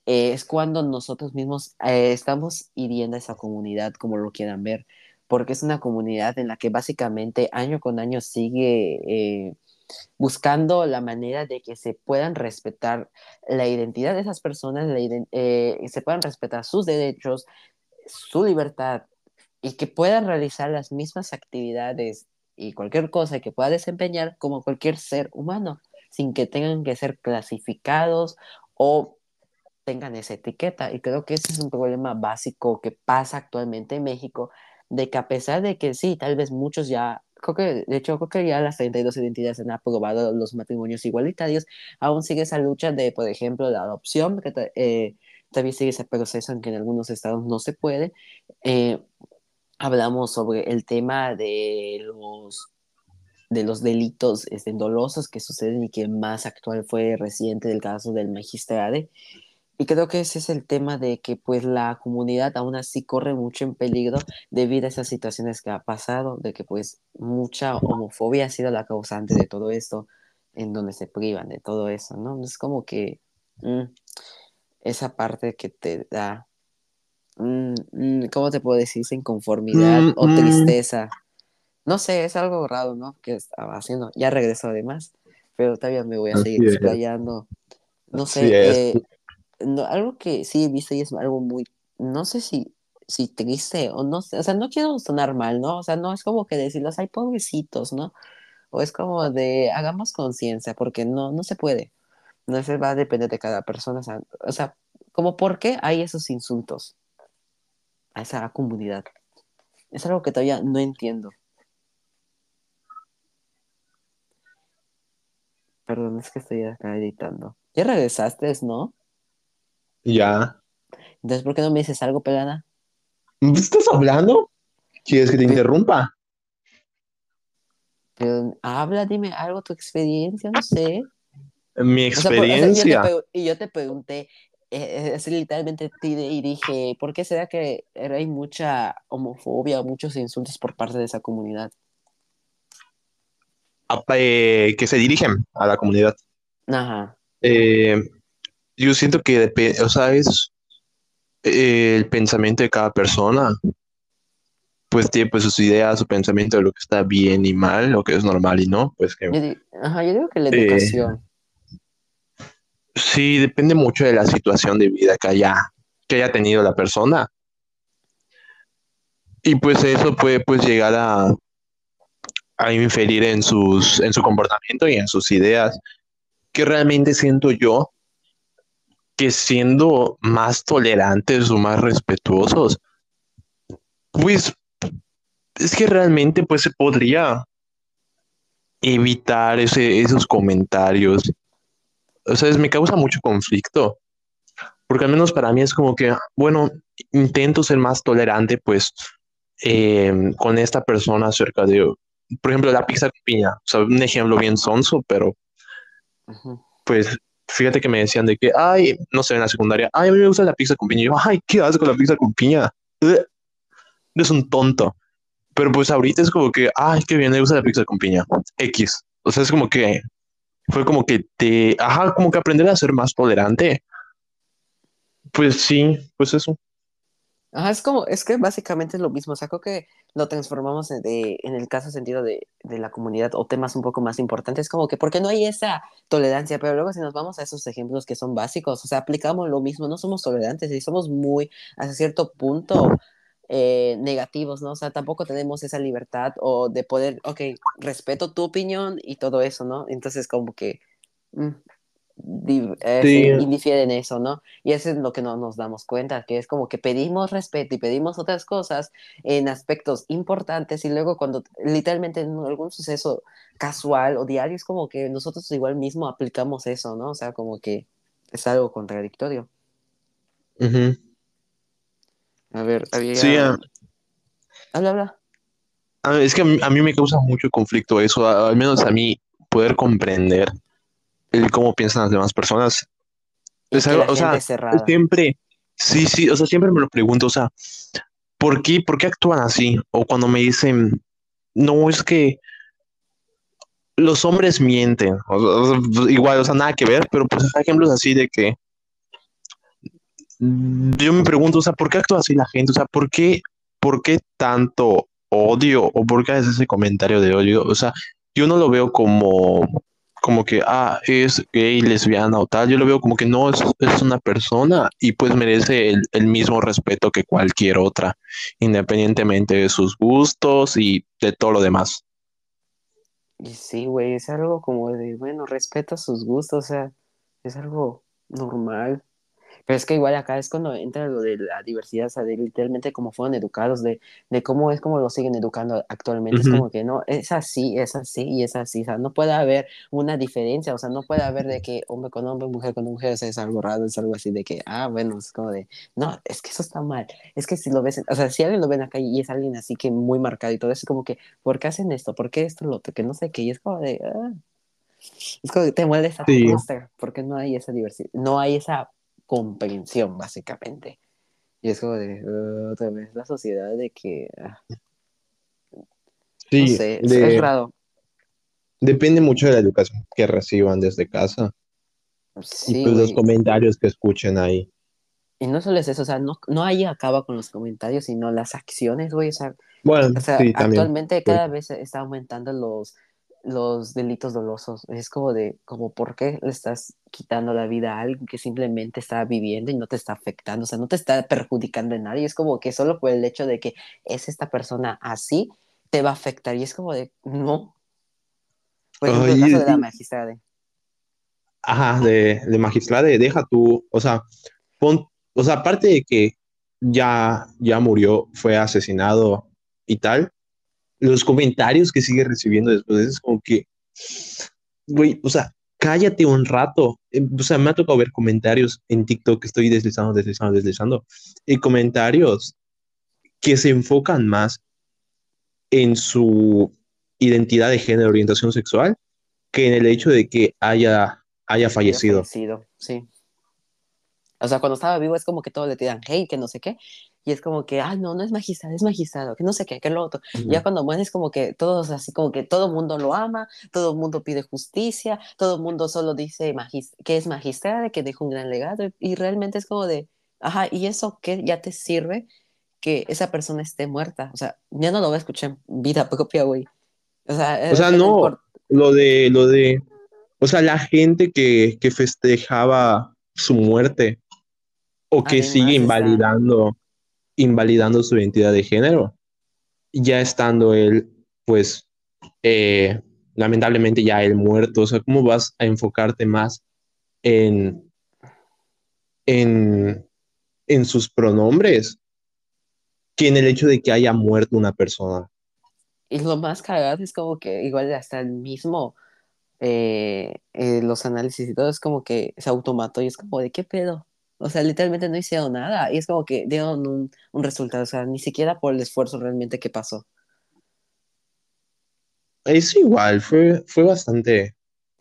eh, es cuando nosotros mismos estamos hiriendo a esa comunidad, como lo quieran ver, porque es una comunidad en la que básicamente año con año sigue buscando la manera de que se puedan respetar la identidad de esas personas, eh, se puedan respetar sus derechos, su libertad y que puedan realizar las mismas actividades y cualquier cosa que pueda desempeñar como cualquier ser humano, sin que tengan que ser clasificados o tengan esa etiqueta. Y creo que ese es un problema básico que pasa actualmente en México, de que a pesar de que sí, tal vez muchos ya creo que, de hecho, creo que ya las 32 identidades han aprobado los matrimonios igualitarios, aún sigue esa lucha de, por ejemplo, la adopción, que eh, sigue ese proceso, aunque en algunos estados no se puede. Eh, hablamos sobre el tema de los de los delitos este, dolosos que suceden y que más actual fue reciente del caso del magistrado y creo que ese es el tema de que pues la comunidad aún así corre mucho en peligro debido a esas situaciones que ha pasado, de que pues mucha homofobia ha sido la causante de todo esto, en donde se privan de todo eso, ¿no? Es como que mm, esa parte que te da, mm, mm, ¿cómo te puedo decir? Inconformidad o tristeza. No sé, es algo raro, ¿no? Que estaba haciendo. Ya regresó además, pero todavía me voy a seguir explayando. No sé, eh, algo que sí he visto y es algo muy, no sé si, si triste o no sé, o sea, no quiero sonar mal, ¿no? O sea, no es como que decirlos, hay pobrecitos, ¿no? O es como de, hagamos conciencia, porque no, no se puede. No se va a depender de cada persona. O sea, como por qué hay esos insultos a esa comunidad. Es algo que todavía no entiendo. Perdón, es que estoy acá editando. Ya regresaste, ¿no? Ya. Entonces, ¿por qué no me dices algo, Pelana? ¿Estás hablando? ¿Quieres que te interrumpa? Pero habla, dime algo, tu experiencia, no sé. Mi experiencia. y yo te pregunté, eh, eh, literalmente y dije, ¿por qué será que hay mucha homofobia o muchos insultos por parte de esa comunidad? Ah, eh, que se dirigen a la comunidad. Ajá. Eh, yo siento que depende, o sea, es eh, el pensamiento de cada persona, pues tiene pues sus ideas, su pensamiento de lo que está bien y mal, lo que es normal y no, pues que Yo, ajá, yo digo que la Eh, educación. sí, depende mucho de la situación de vida que haya, que haya tenido la persona. Y pues eso puede pues llegar a, a inferir en sus, en su comportamiento y en sus ideas, que realmente siento yo que siendo más tolerantes o más respetuosos, pues es que realmente pues se podría evitar ese, esos comentarios. O sea, es- me causa mucho conflicto, porque al menos para mí es como que, bueno, intento ser más tolerante pues eh, con esta persona acerca de, por ejemplo, la pizza con piña. O sea, un ejemplo bien sonso, pero pues fíjate que me decían de que, ay, no sé, en la secundaria, ay, a mí me gusta la pizza con piña. Yo, ay, ¿qué haces con la pizza con piña? Eres un tonto. Pero pues ahorita es como que, ay, qué bien, me gusta la pizza con piña. X. O sea, es como que, fue como que te, ajá, como que aprender a ser más tolerante. Pues sí, pues eso. Ajá, es como, es que básicamente es lo mismo, o que lo transformamos en, de- en el caso sentido de, de la comunidad o temas un poco más importantes, como que porque no hay esa tolerancia, pero luego si nos vamos a esos ejemplos que son básicos, o sea, aplicamos lo mismo, no somos tolerantes y somos muy, hasta cierto punto, eh, negativos, ¿no? O sea, tampoco tenemos esa libertad o de poder, ok, respeto tu opinión y todo eso, ¿no? Entonces, como que... mm, eh, Sí. indifieren eso, ¿no? Y eso es lo que no nos damos cuenta, que es como que pedimos respeto y pedimos otras cosas en aspectos importantes y luego cuando literalmente en algún suceso casual o diario es como que nosotros igual mismo aplicamos eso, ¿no? O sea, como que es algo contradictorio. A ver, había... Sí, ah, Habla, habla. ah, es que a mí, a mí me causa mucho conflicto eso, a- al menos a mí poder comprender el cómo piensan las demás personas. Es algo- o sea, es cerrada. Siempre, sí, sí, o sea, siempre me lo pregunto, o sea, ¿por qué, por qué actúan así? O cuando me dicen, no, es que los hombres mienten, o sea, o igual, o sea, nada que ver, pero pues hay ejemplos así de que yo me pregunto, o sea, ¿por qué actúa así la gente? O sea, ¿por qué, por qué tanto odio o por qué haces ese comentario de odio? O sea, yo no lo veo como, como que, ah, es gay, lesbiana o tal, yo lo veo como que no, es, es una persona y pues merece el, el mismo respeto que cualquier otra, independientemente de sus gustos y de todo lo demás. Y sí, güey, es algo como de, bueno, respeta sus gustos, o sea, es algo normal. Pero es que igual acá es cuando entra lo de la diversidad, o sea, de literalmente cómo fueron educados, de, de cómo es como lo siguen educando actualmente. Es Ujú. como que no, es así, es así y es así. O sea, no puede haber una diferencia, o sea, no puede haber de que hombre con hombre, mujer con mujer, o sea, es algo raro, es algo así de que, ah, bueno, es como de, no, es que eso está mal. Es que si lo ves, en- o sea, si alguien lo ve en la calle y es alguien así que muy marcado y todo eso, es como que, ¿por qué hacen esto? ¿Por qué esto, lo otro? Que no sé qué, y es como de, ah. Es como que te molesta, Sí. porque no hay esa diversidad, no hay esa comprensión, básicamente. Y es como de, uh, otra vez, la sociedad de que, ah, no Sí, sé, es, de- es raro. depende mucho de la educación que reciban desde casa Sí, y pues los comentarios que escuchen ahí. Y no solo es eso, o sea, no, no ahí acaba con los comentarios, sino las acciones, güey. O sea, Bueno, o sea sí, también. actualmente cada vez está aumentando los, los delitos dolosos. Es como de, como, ¿por qué le estás quitando la vida a alguien que simplemente está viviendo y no te está afectando? O sea, no te está perjudicando en nadie. Es como que solo por el hecho de que es esta persona así, te va a afectar. Y es como de, no. Por ejemplo, el caso de la magistrada. Ajá, de, de magistrada, de deja tú, o sea, pon- o sea, aparte de que ya, ya murió, fue asesinado y tal, los comentarios que sigue recibiendo después es como que, güey, o sea, cállate un rato. Eh, O sea, me ha tocado ver comentarios en TikTok que estoy deslizando, deslizando, deslizando, y comentarios que se enfocan más en su identidad de género, orientación sexual, que en el hecho de que haya, haya fallecido. fallecido, sí. O sea, cuando estaba vivo es como que todos le tiran hate, que no sé qué. Y es como que, ah, no, no es magistrado, es magistrado, que no sé qué, que lo otro. Ya cuando muere es como que todos así, como que todo el mundo lo ama, todo el mundo pide justicia, todo el mundo solo dice que es magistrada, que dejó un gran legado, y realmente es como de, ajá, ¿y eso qué ya te sirve que esa persona esté muerta? O sea, ya no lo voy a escuchar en vida propia, güey. O sea, O sea, que no, lo de, lo de, o sea, la gente que, que festejaba su muerte o que Además sigue invalidando, invalidando su identidad de género, ya estando él, pues, eh, lamentablemente ya él muerto, o sea, ¿cómo vas a enfocarte más en, en, en sus pronombres que en el hecho de que haya muerto una persona? Y lo más cagado es como que igual hasta el mismo eh, eh, los análisis y todo es como que se automató y es como de qué pedo. O sea, literalmente no hicieron nada y es como que dieron un, un resultado, o sea, ni siquiera por el esfuerzo realmente que pasó. Es igual, fue, fue bastante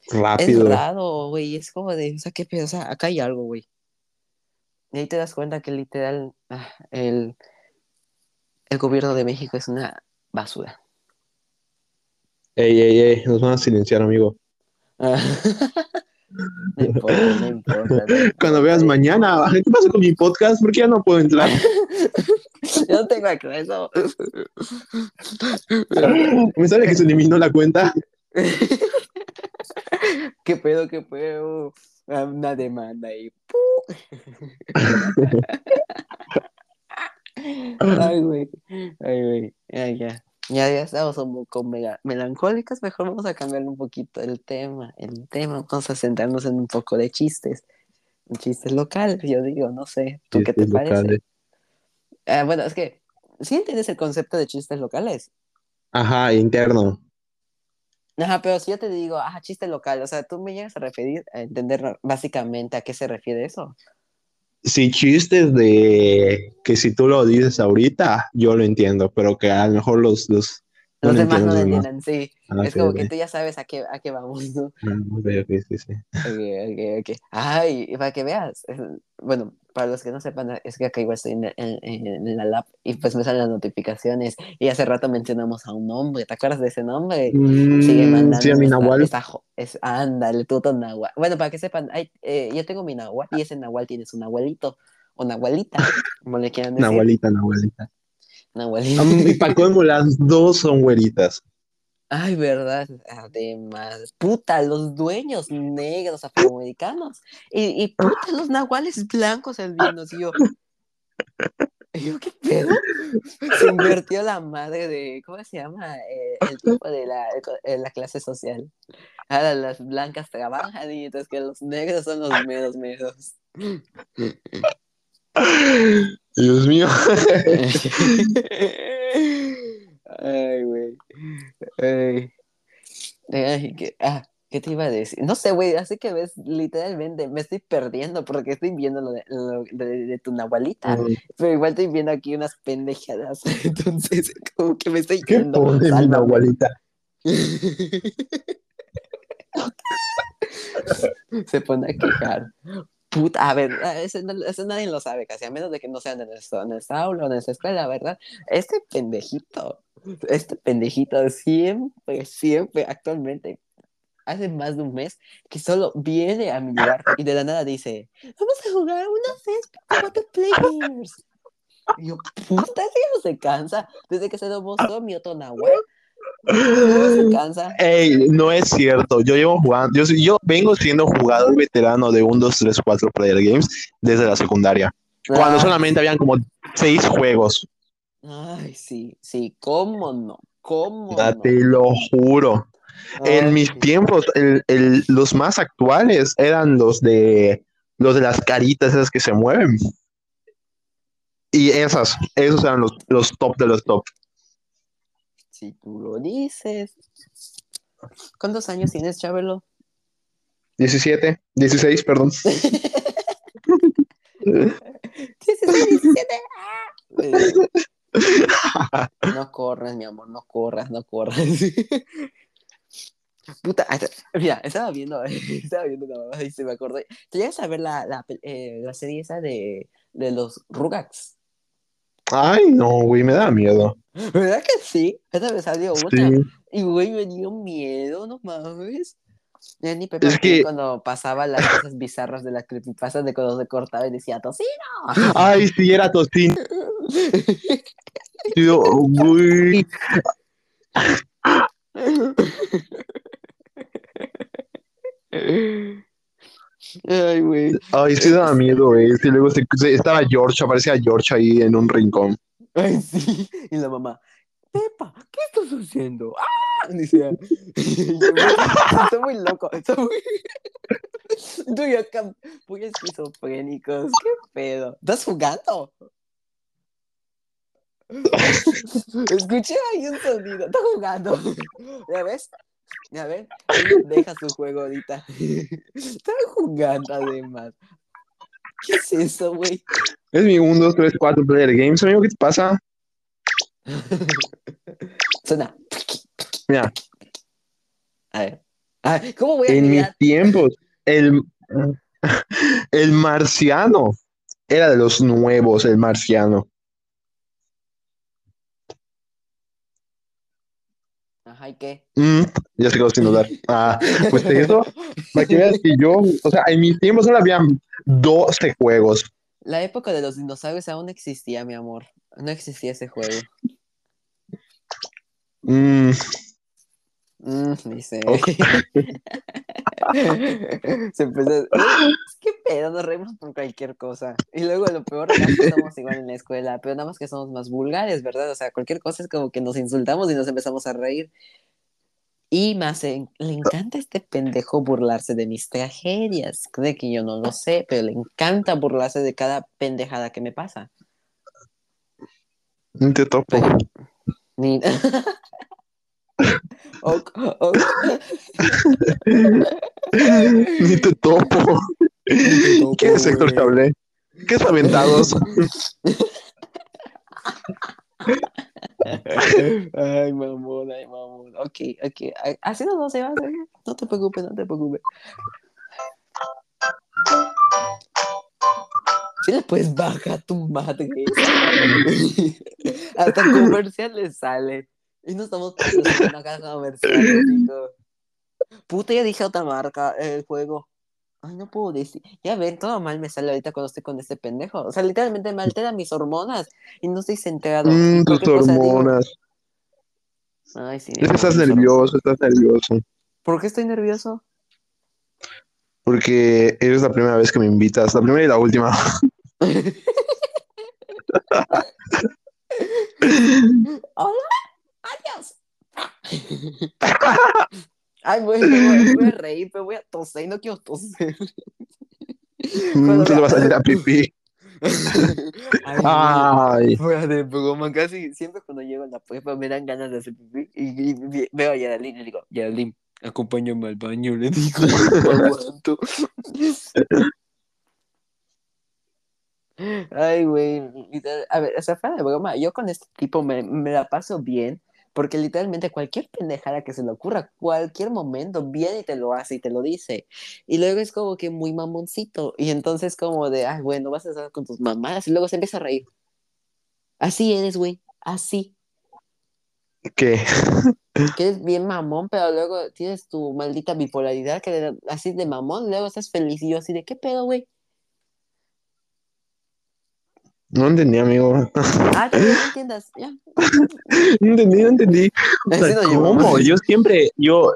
Es rápido. raro, güey, es como de, o sea, qué pedo, o sea, acá hay algo, güey. Y ahí te das cuenta que literal ah, el, el gobierno de México es una basura. Ey, ey, ey, nos van a silenciar, amigo. Ah. No importa, no importa. no Cuando veas mañana, ¿qué pasa con mi podcast? ¿Por qué ya no puedo entrar? Yo no tengo acceso. Me sale que se eliminó la cuenta. ¿Qué pedo, qué pedo? Ah, Una demanda ahí. Ay, güey. Ay, güey. Ya, ya. Ya, ya estamos un poco mega- melancólicos. Mejor vamos a cambiar un poquito el tema. El tema, vamos a centrarnos en un poco de chistes. Un chiste local, yo digo, no sé. ¿Tú qué te Chistes parece? locales. Ah, bueno, es que, ¿sí entiendes el concepto de chistes locales? Ajá, interno. Ajá, pero si yo te digo, ajá, chiste local, o sea, tú me llegas a referir, a entender básicamente a qué se refiere eso. Si chistes de que si tú lo dices ahorita, yo lo entiendo, pero que a lo mejor los, los Los lo demás no lo entienden sí. Ah, es como que tú ya sabes a qué, a qué vamos, ¿no? Ah, ok, ok, sí, sí. Ok, ok, ok. Ay, y para que veas, bueno, para los que no sepan, es que acá igual estoy en, en- en la lab y pues me salen las notificaciones y hace rato mencionamos a un hombre, ¿te acuerdas de ese nombre? Sigue Mm, mandando sí, a mi esta- Nahual. esta jo- es, ándale, tuto Nahual. Bueno, para que sepan, hay, eh, yo tengo mi Nahual y ese Nahual tiene su Nahualito o Nahualita, como le quieran decir. Nahualita, Nahualita. Nahualito. Am- Y para colmo, las dos son güeritas. Ay, verdad, además, puta, los dueños negros afroamericanos y, y puta, los nahuales blancos albinos, y yo, y yo, ¿qué pedo? Se invirtió la madre de, ¿cómo se llama? Eh, el tipo de la, eh, la clase social. Ahora las blancas trabajan y entonces que los negros son los meros meros. Dios mío. Ay, güey. Ay. Ay, ¿qué, ah, ¿qué te iba a decir? No sé, güey, así que ves, literalmente me estoy perdiendo porque estoy viendo lo de, lo de- de tu nahualita, Mm, pero igual estoy viendo aquí unas pendejadas, entonces como que me estoy ¿Qué yendo. pone mi. Nahualita? Se pone a quejar. Puta, a ver, ah, eso, nadie lo sabe casi, a menos de que no sean de nuestro, nuestra aula o nuestra escuela, ¿verdad? Este pendejito, este pendejito siempre, siempre, actualmente, hace más de un mes, que solo viene a mi lugar y de la nada dice, vamos a jugar unos 6 cuatro players. Y yo, puta, ya no se cansa. Desde que se lo mostró mi otro Nahuel, se cansa. Ey, no es cierto. Yo llevo jugando. Yo, yo vengo siendo jugador veterano de 1, 2, 3, 4 Player Games desde la secundaria. Cuando solamente habían como seis juegos. Ay, sí, sí, cómo no, cómo no. Te lo juro. En mis tiempos, el- el- los más actuales eran los de los de las caritas esas que se mueven. Y esas, esos eran los, los top de los top. Si tú lo dices. ¿Cuántos años tienes, Chabelo? 17, 16, perdón. 16, 17. ¡ah! No corras, mi amor, no corras, no corras. Puta, mira, estaba viendo, estaba viendo una mamá y se me acordó. ¿Te llegas a ver la, la, eh, la serie esa de, de los Rugrats? Ay, no, güey, me da miedo. ¿Verdad que sí? Esta me salió Sí. una. Y güey, me dio miedo, no mames. Ya ni Peppa Es que- cuando pasaba las cosas bizarras de la creepypasta de cuando se cortaba y decía tocino. Ay, sí, era tocino. Yo, güey. Ay, güey. Ay, sí daba miedo, güey. Sí, luego se- se- estaba George, aparecía George ahí en un rincón. Ay, sí. Y la mamá, Pepa, ¿qué estás haciendo? ¡Ah! Güey, Está muy loco. Está muy. Estoy acá muy esquizofrénicos. ¿Qué pedo? ¿Estás jugando? Escuché ahí un sonido. Está jugando. ¿Ya ves? ¿Ya ves? Él Deja su juego ahorita. Está jugando además. ¿Qué es eso, güey? Es mi 1, 2, 3, 4 player games, amigo. ¿Qué te pasa? Suena. Mira, A ver. A ver, ¿Cómo voy a en mis mirar? tiempos, el, el marciano era de los nuevos, el marciano. Ajá, ¿y qué? Mm, ya se quedó sin dudar. Ah, pues eso, para que veas que yo, o sea, en mis tiempos solo habían 12 juegos. La época de los dinosaurios aún no existía, mi amor. No existía ese juego. Mm, Mm, dice. Ok. Se empezó. Que pedo, nos reímos por cualquier cosa. Y luego lo peor es que somos igual en la escuela, pero nada más que somos más vulgares, ¿verdad? O sea, cualquier cosa es como que nos insultamos y nos empezamos a reír. Y más, eh, le encanta a este pendejo burlarse de mis tragedias. Cree que yo no lo sé, pero le encanta burlarse de cada pendejada que me pasa. te topo. Ni... Ok, ok. Ni te topo. ¿Qué es sector cable? ¿Qué es aventados? Ay, mamón, ay, mamón. Ok, ok. Así no, no se va a hacer. No te preocupes, no te preocupes. Si le puedes bajar tu madre. Hasta comercial le sale. Y no estamos patrocinando una caja comercial, chico. Puta, ya dije otra marca, el juego. Ay, no puedo decir. Ya ven, todo mal me sale ahorita cuando estoy con este pendejo. O sea, literalmente me altera mis hormonas y no estoy centrado. Mm, tus digo, hormonas. Ay, sí. Estás nervioso, estás nervioso. ¿Por qué estoy nervioso? Porque eres la primera vez que me invitas, la primera y la última. Hola, Ay, voy, voy, voy a reír, pero voy a toser y no quiero toser. Mm, te lo vas a salir a pipí. Ay, Ay, Fuera de broma, casi siempre cuando llego a la prepa me dan ganas de hacer pipí y, veo a Geraldine y le digo, Geraldine, acompáñame al baño, le digo, no aguanto. Ay, güey, a ver, o sea, fuera de broma, yo con este tipo me, me la paso bien, porque literalmente cualquier pendejada que se le ocurra, cualquier momento, viene y te lo hace y te lo dice. Y luego es como que muy mamoncito. Y entonces como de, ay, bueno, vas a estar con tus mamadas. Y luego se empieza a reír. Así eres, güey. Así. ¿qué? Que eres bien mamón, pero luego tienes tu maldita bipolaridad, que de- así de mamón, luego estás feliz. Y yo así de, ¿qué pedo, güey? No entendí, amigo. Ah, que no entiendas. Ya. No entendí, no entendí. O sea, ¿Cómo? Yo siempre, yo.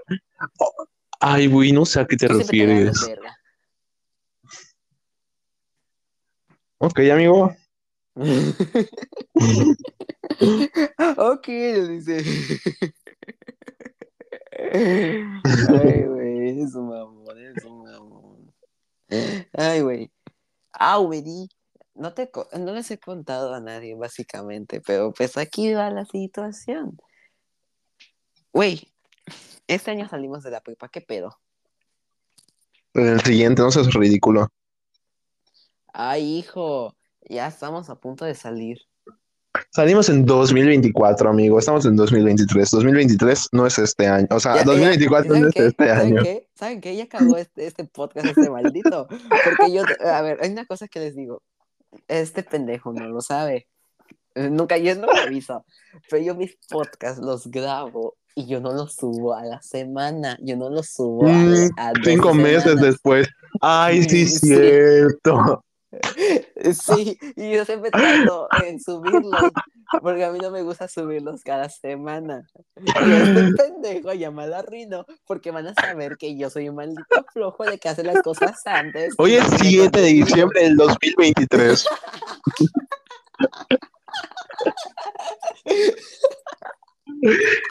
Ay, güey, no sé a qué te te refieres. Ok, amigo. ok, le dice. Ay, güey, es un mamón, es un mamón. Ay, güey. Ah, güey, no, te, no les he contado a nadie, básicamente, pero pues aquí va la situación. Güey, este año salimos de la prepa, ¿qué pedo? En el siguiente, no seas ridículo. Ay, hijo, ya estamos a punto de salir. Salimos en 2024, amigo. Estamos en 2023. 2023 no es este año. O sea, Ya- ya- 2024 ¿saben no es qué? este ¿Saben año. qué? ¿Saben qué? Ya acabó este, este podcast, este maldito. Porque yo, a ver, hay una cosa que les digo. Este pendejo no lo sabe. Eh, Nunca, yo no me aviso, pero yo mis podcasts los grabo y yo no los subo a la semana, yo no los subo a, Mm, a Cinco meses después. Ay, sí, Sí. cierto. Sí, y yo siempre trato en subirlos, porque a mí no me gusta subirlos cada semana. Y este pendejo la arruinó, porque van a saber que yo soy un maldito flojo de que hace las cosas antes. Hoy es y 7 de diciembre del 2023.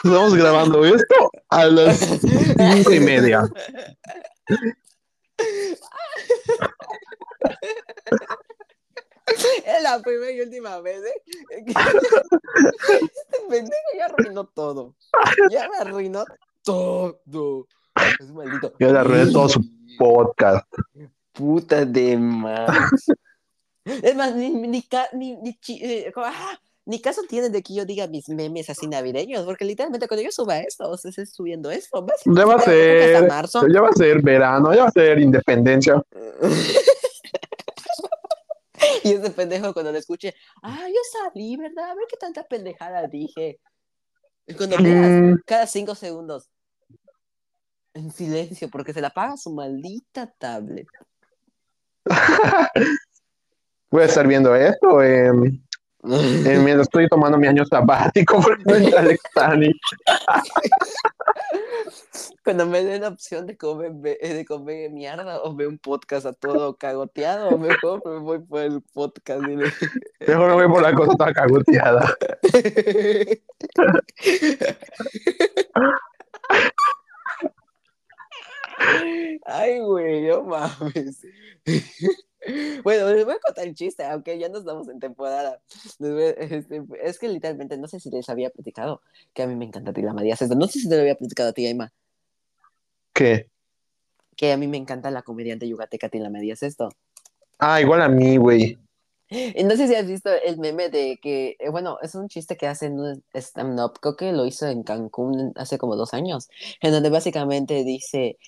Estamos grabando esto a las cinco y media. Es la primera y última vez, ¿eh? Este pendejo ya arruinó todo. Ya me arruinó todo. Es un maldito. Ya le arruiné todo su podcast. Puta de más. Es más, ni, ni, ni, ni, ah, ni caso tiene de que yo diga mis memes así navideños, porque literalmente cuando yo suba esto, o sea, estoy subiendo esto, Ya va a ser, hasta marzo. ya va a ser verano, ya va a ser independencia. Y ese pendejo cuando lo escuche, ah, yo salí, ¿verdad? A ver qué tanta pendejada dije. Y cuando veas, Mm, cada cinco segundos, en silencio, porque se la paga su maldita tablet. voy a estar viendo esto em, mientras estoy tomando mi año sabático por el examen. Cuando me den la opción de comer, ve- de comer mierda o ver un podcast a todo cagoteado, mejor me voy por el podcast. dile. Mejor me voy por la cosa toda cagoteada. Ay, güey, no mames. Bueno, les voy a contar el chiste, aunque ya no estamos en temporada. Este, es que literalmente, no sé si les había platicado que a mí me encanta Tila Marías. esto. No sé si te lo había platicado a ti, Aima, ¿Qué? que a mí me encanta la comediante yucateca Tila Marías esto. Ah, igual a mí, güey. No sé si has visto el meme de que, eh, bueno, es un chiste que hace en un stand-up, creo que lo hizo en Cancún hace como dos años, en donde básicamente dice,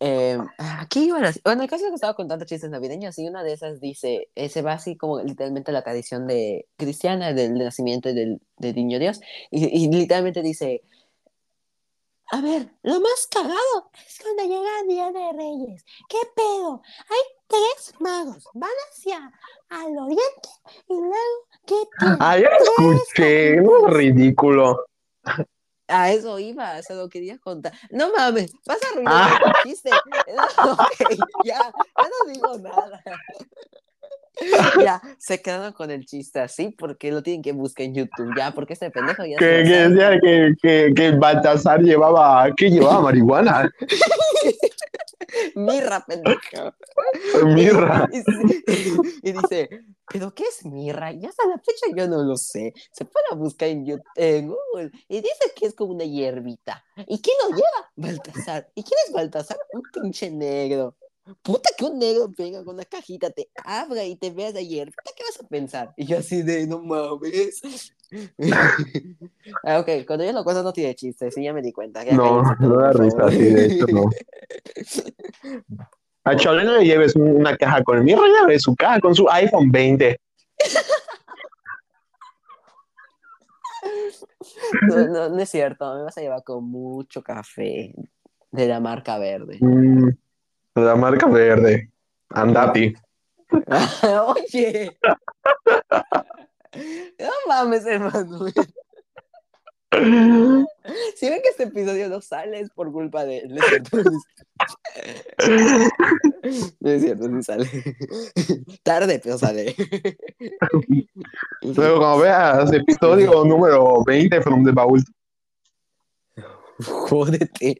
eh, aquí iba a bueno, el caso es que estaba contando chistes navideños y una de esas dice, eh, se va así como literalmente la tradición de cristiana del nacimiento del, del niño Dios, y, y literalmente dice, a ver, lo más cagado es cuando llega el Día de Reyes. ¿Qué pedo? Hay tres magos, van hacia al oriente y luego, ¿qué tiene? Ah, ya escuché, es ridículo. A eso iba, se lo quería contar. No mames, vas a arruinar Ah. el chiste. No, ya, ya no digo nada. Ya, se quedaron con el chiste así porque lo tienen que buscar en YouTube, ya, porque este pendejo ya Que, que decía que, que, que Baltasar llevaba, ¿qué llevaba? Marihuana. Mirra, pendejo. Mirra. Y, y dice, ¿pero qué es mirra? Y hasta la fecha yo no lo sé. Se puede buscar en, YouTube, en Google. Y dice que es como una hierbita. ¿Y quién lo lleva? Baltasar. ¿Y quién es Baltasar? Un pinche negro. Puta que un negro venga con una cajita, te abra y te veas la hierbita, ¿qué vas a pensar? Y yo así de, no mames. ah, ok, cuando yo lo cuento no tiene chiste, sí, ya me di cuenta. No, no da risa, favor. sí, de hecho no. A Chole no le lleves una caja con mirra, lleve su caja con su iPhone 20. No, no, no es cierto, me vas a llevar con mucho café de la marca verde. Mm, la marca verde. Andati. Oye, no mames, hermano. Si ven que este episodio no sale es por culpa de él. No es cierto, no sale. Tarde, pero sale. Luego, cuando veas episodio número 20 from the Baúl, Jódete.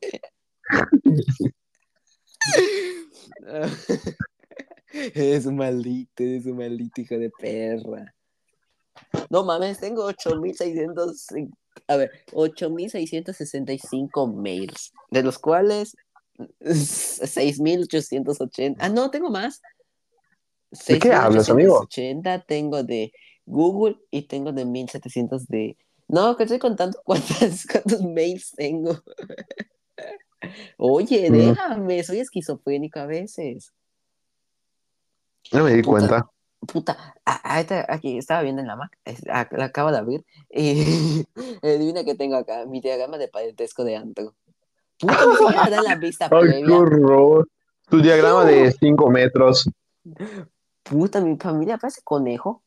Es un maldito, es un maldito hijo de perra. No mames, tengo 8600, a ver, 8665 mails, de los cuales 6880. Ah, no, tengo más. ¿De qué hablas, amigo? 6.880 tengo de Google y tengo de 1700 de. No, que estoy contando cuántas, cuántos mails tengo. Oye, Mm. déjame, soy esquizofrénico a veces. no me di Puta. cuenta. Puta, ahorita aquí estaba viendo en la Mac, a- la acabo de abrir y adivina que tengo acá, mi diagrama de parentesco de Antro. Puta, ni siquiera da la vista Ay, qué previa. horror. Tu diagrama de 5 metros. Puta, mi familia parece conejo.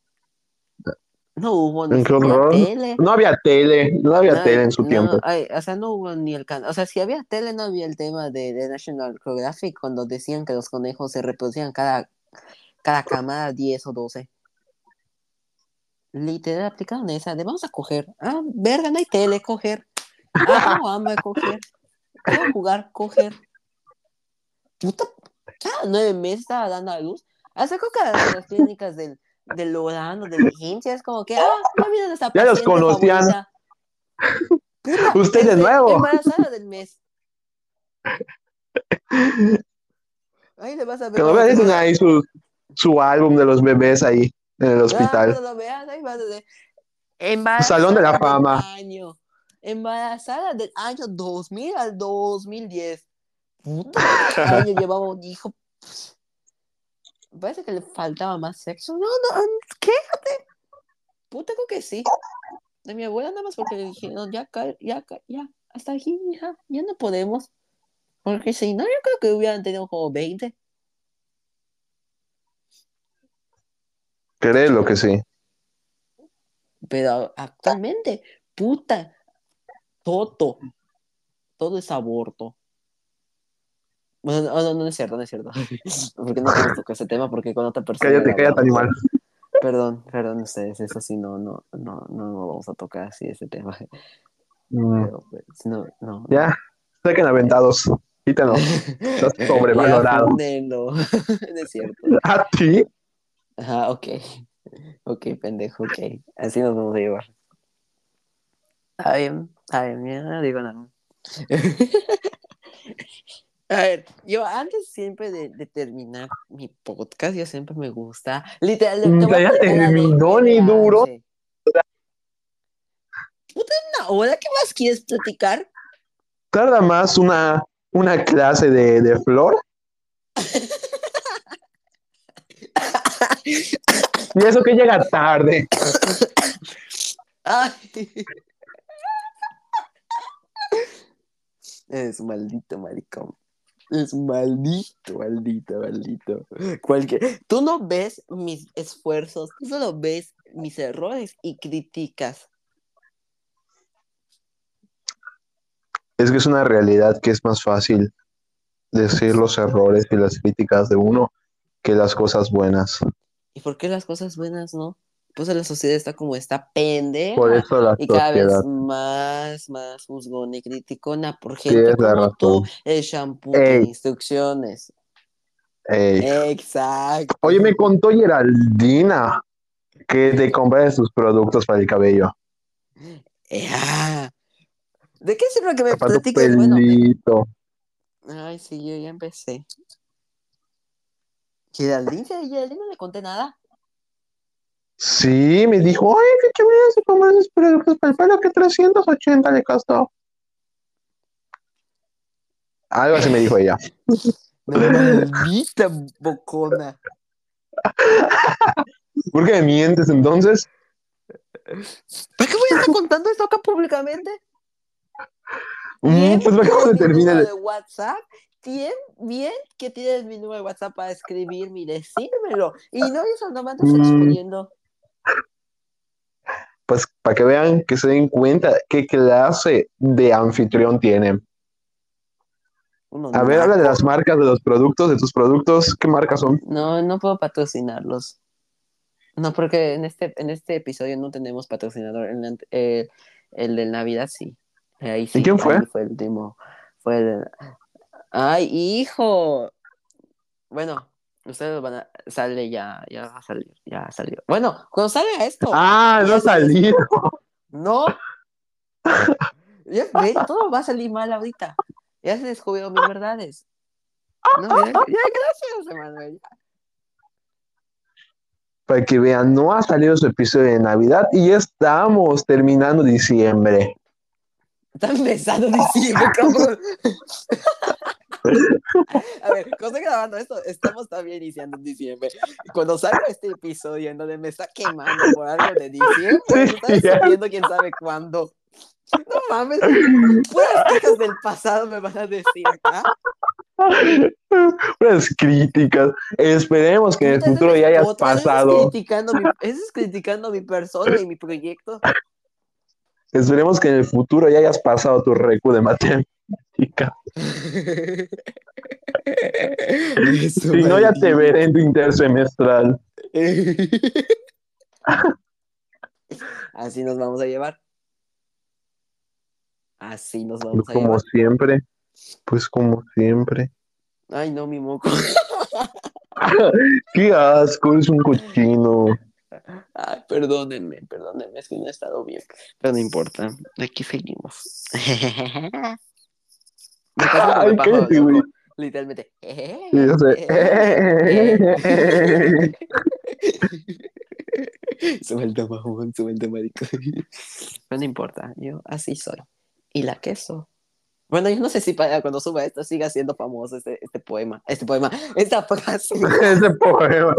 No hubo ni tele. No había tele, no había No, tele en su no, tiempo. ay, o sea, no hubo ni el canal. O sea, si había tele, no había el tema de, de National Geographic cuando decían que los conejos se reproducían cada, cada camada 10 o 12. Literal, aplicaron esa de vamos a coger. Ah, verga, no hay tele, coger. Ah, tengo hambre, coger. Quiero jugar, coger. Puta, cada nueve meses estaba dando a luz. Hasta creo que las, clínicas del, del Lorano, del IMSS, es como que, ah, ya viene nuestra Ya los conocían. Puta, Usted de desde nuevo. Embarazada del mes. Ahí le vas a ver. Te tienen va- ahí su, su álbum de los bebés ahí en el hospital. veas, ahí Salón de la fama. año. Embarazada del año 2000 al 2010. Puta, ¿qué año llevaba un hijo? Parece que le faltaba más sexo. No, no, quéjate. Puta, creo que sí. De mi abuela nada más porque le dijeron, ya, ca- ya, ca- ya, hasta aquí, hija, ya no podemos. Porque si no, yo creo que hubieran tenido como 20. Créelo que sí. Pero actualmente, puta, todo, todo es aborto. Bueno, no, no, no es cierto, no es cierto. Porque no quiero tocar ese tema porque con otra persona. Cállate, cállate, animal. Perdón, perdón ustedes, eso sí, no, no, no, no, no vamos a tocar así ese tema. Pero, pues, no, no. Ya, saquen aventados. Quítanos. Estás sobrevalorado. No es cierto. ¿A ti? Ajá, ok. Ok, pendejo, ok. Así nos vamos a llevar. Está bien, está bien, ya no digo nada. A ver, yo antes siempre de, de terminar mi podcast, yo siempre me gusta. Literal, Ya terminó, ni duro. Puta, una hora, ¿qué más quieres platicar? Tarda más una, una clase de, de flor. Y eso que llega tarde. Ay. Es maldito maricón. Es maldito, maldito, maldito. Cualquier... Tú no ves mis esfuerzos, tú solo ves mis errores y criticas. Es que es una realidad que es más fácil decir los errores y las críticas de uno que las cosas buenas. ¿Y por qué las cosas buenas no? Pues la sociedad está como está pendeja. Por eso la Y cada vez más, más juzgona y criticona por gente la como tú, el shampoo Ey. de instrucciones. Ey. Exacto. Oye, me contó Geraldina que te compras tus productos para el cabello. Eh, ah. ¿De qué sirve que me platiques? Bueno, ay, sí, yo ya empecé. Geraldine, ¿sí? Geraldine no le conté nada. Sí, me dijo, ay, qué chévere se comprar esos productos para el pelo que 380 le costó. Algo así me dijo ella. No, maldita bocona. ¿Por qué me mientes entonces? ¿Para qué voy a estar contando esto acá públicamente? Mm, pues tienes se mi termine de... de WhatsApp. Bien, bien que tienes mi número de WhatsApp para escribirme y decírmelo. Y no, eso no me andas Mm. exponiendo. Pues para que vean, que se den cuenta qué clase de anfitrión tienen. Uno A ver, habla de las marcas de los productos, de tus productos. ¿Qué marcas son? No, no puedo patrocinarlos. No, porque en este, en este episodio no tenemos patrocinador. El, eh, el de Navidad sí. Ahí sí. quién fue? fue el último. Fue el... ¡Ay, hijo! Bueno, ustedes van a... Sale ya, ya va a salir, ya salió. Bueno, cuando salga esto, Ah, no salió. no. Ya ves, todo va a salir mal ahorita. Ya se descubrieron mis verdades. No, ya, ya, gracias, Emanuel. Para que vean, no ha salido su episodio de Navidad y ya estamos terminando diciembre. Está empezando diciembre, cabrón. A ver, cuando estoy grabando esto, estamos todavía iniciando en diciembre. Cuando salga este episodio en donde me está quemando por algo de diciembre, me está ya. subiendo quién sabe cuándo. No mames, puras cosas del pasado me van a decir acá. Unas críticas. Esperemos que en el futuro ya hayas pasado. criticando mi- Eso es criticando mi persona y mi proyecto. Esperemos que en el futuro ya hayas pasado tu recu de Si no, ya te veré en tu intersemestral. Así nos vamos a llevar. Así nos Pues vamos a como llevar. siempre. Pues como siempre. Ay, no, mi moco. Qué asco, es un cochino. Ay, perdónenme, perdónenme, es que no he estado bien. Pero no importa, aquí seguimos. Me pasa Ay, el pájaro cállate, loco, güey. Literalmente. Sí, yo sé. Suelta, mamón, suelta, marico. No importa, yo así soy. Y la queso. Bueno, yo no sé si para cuando suba esto siga siendo famoso este, este poema, este poema, esta frase. Ese poema.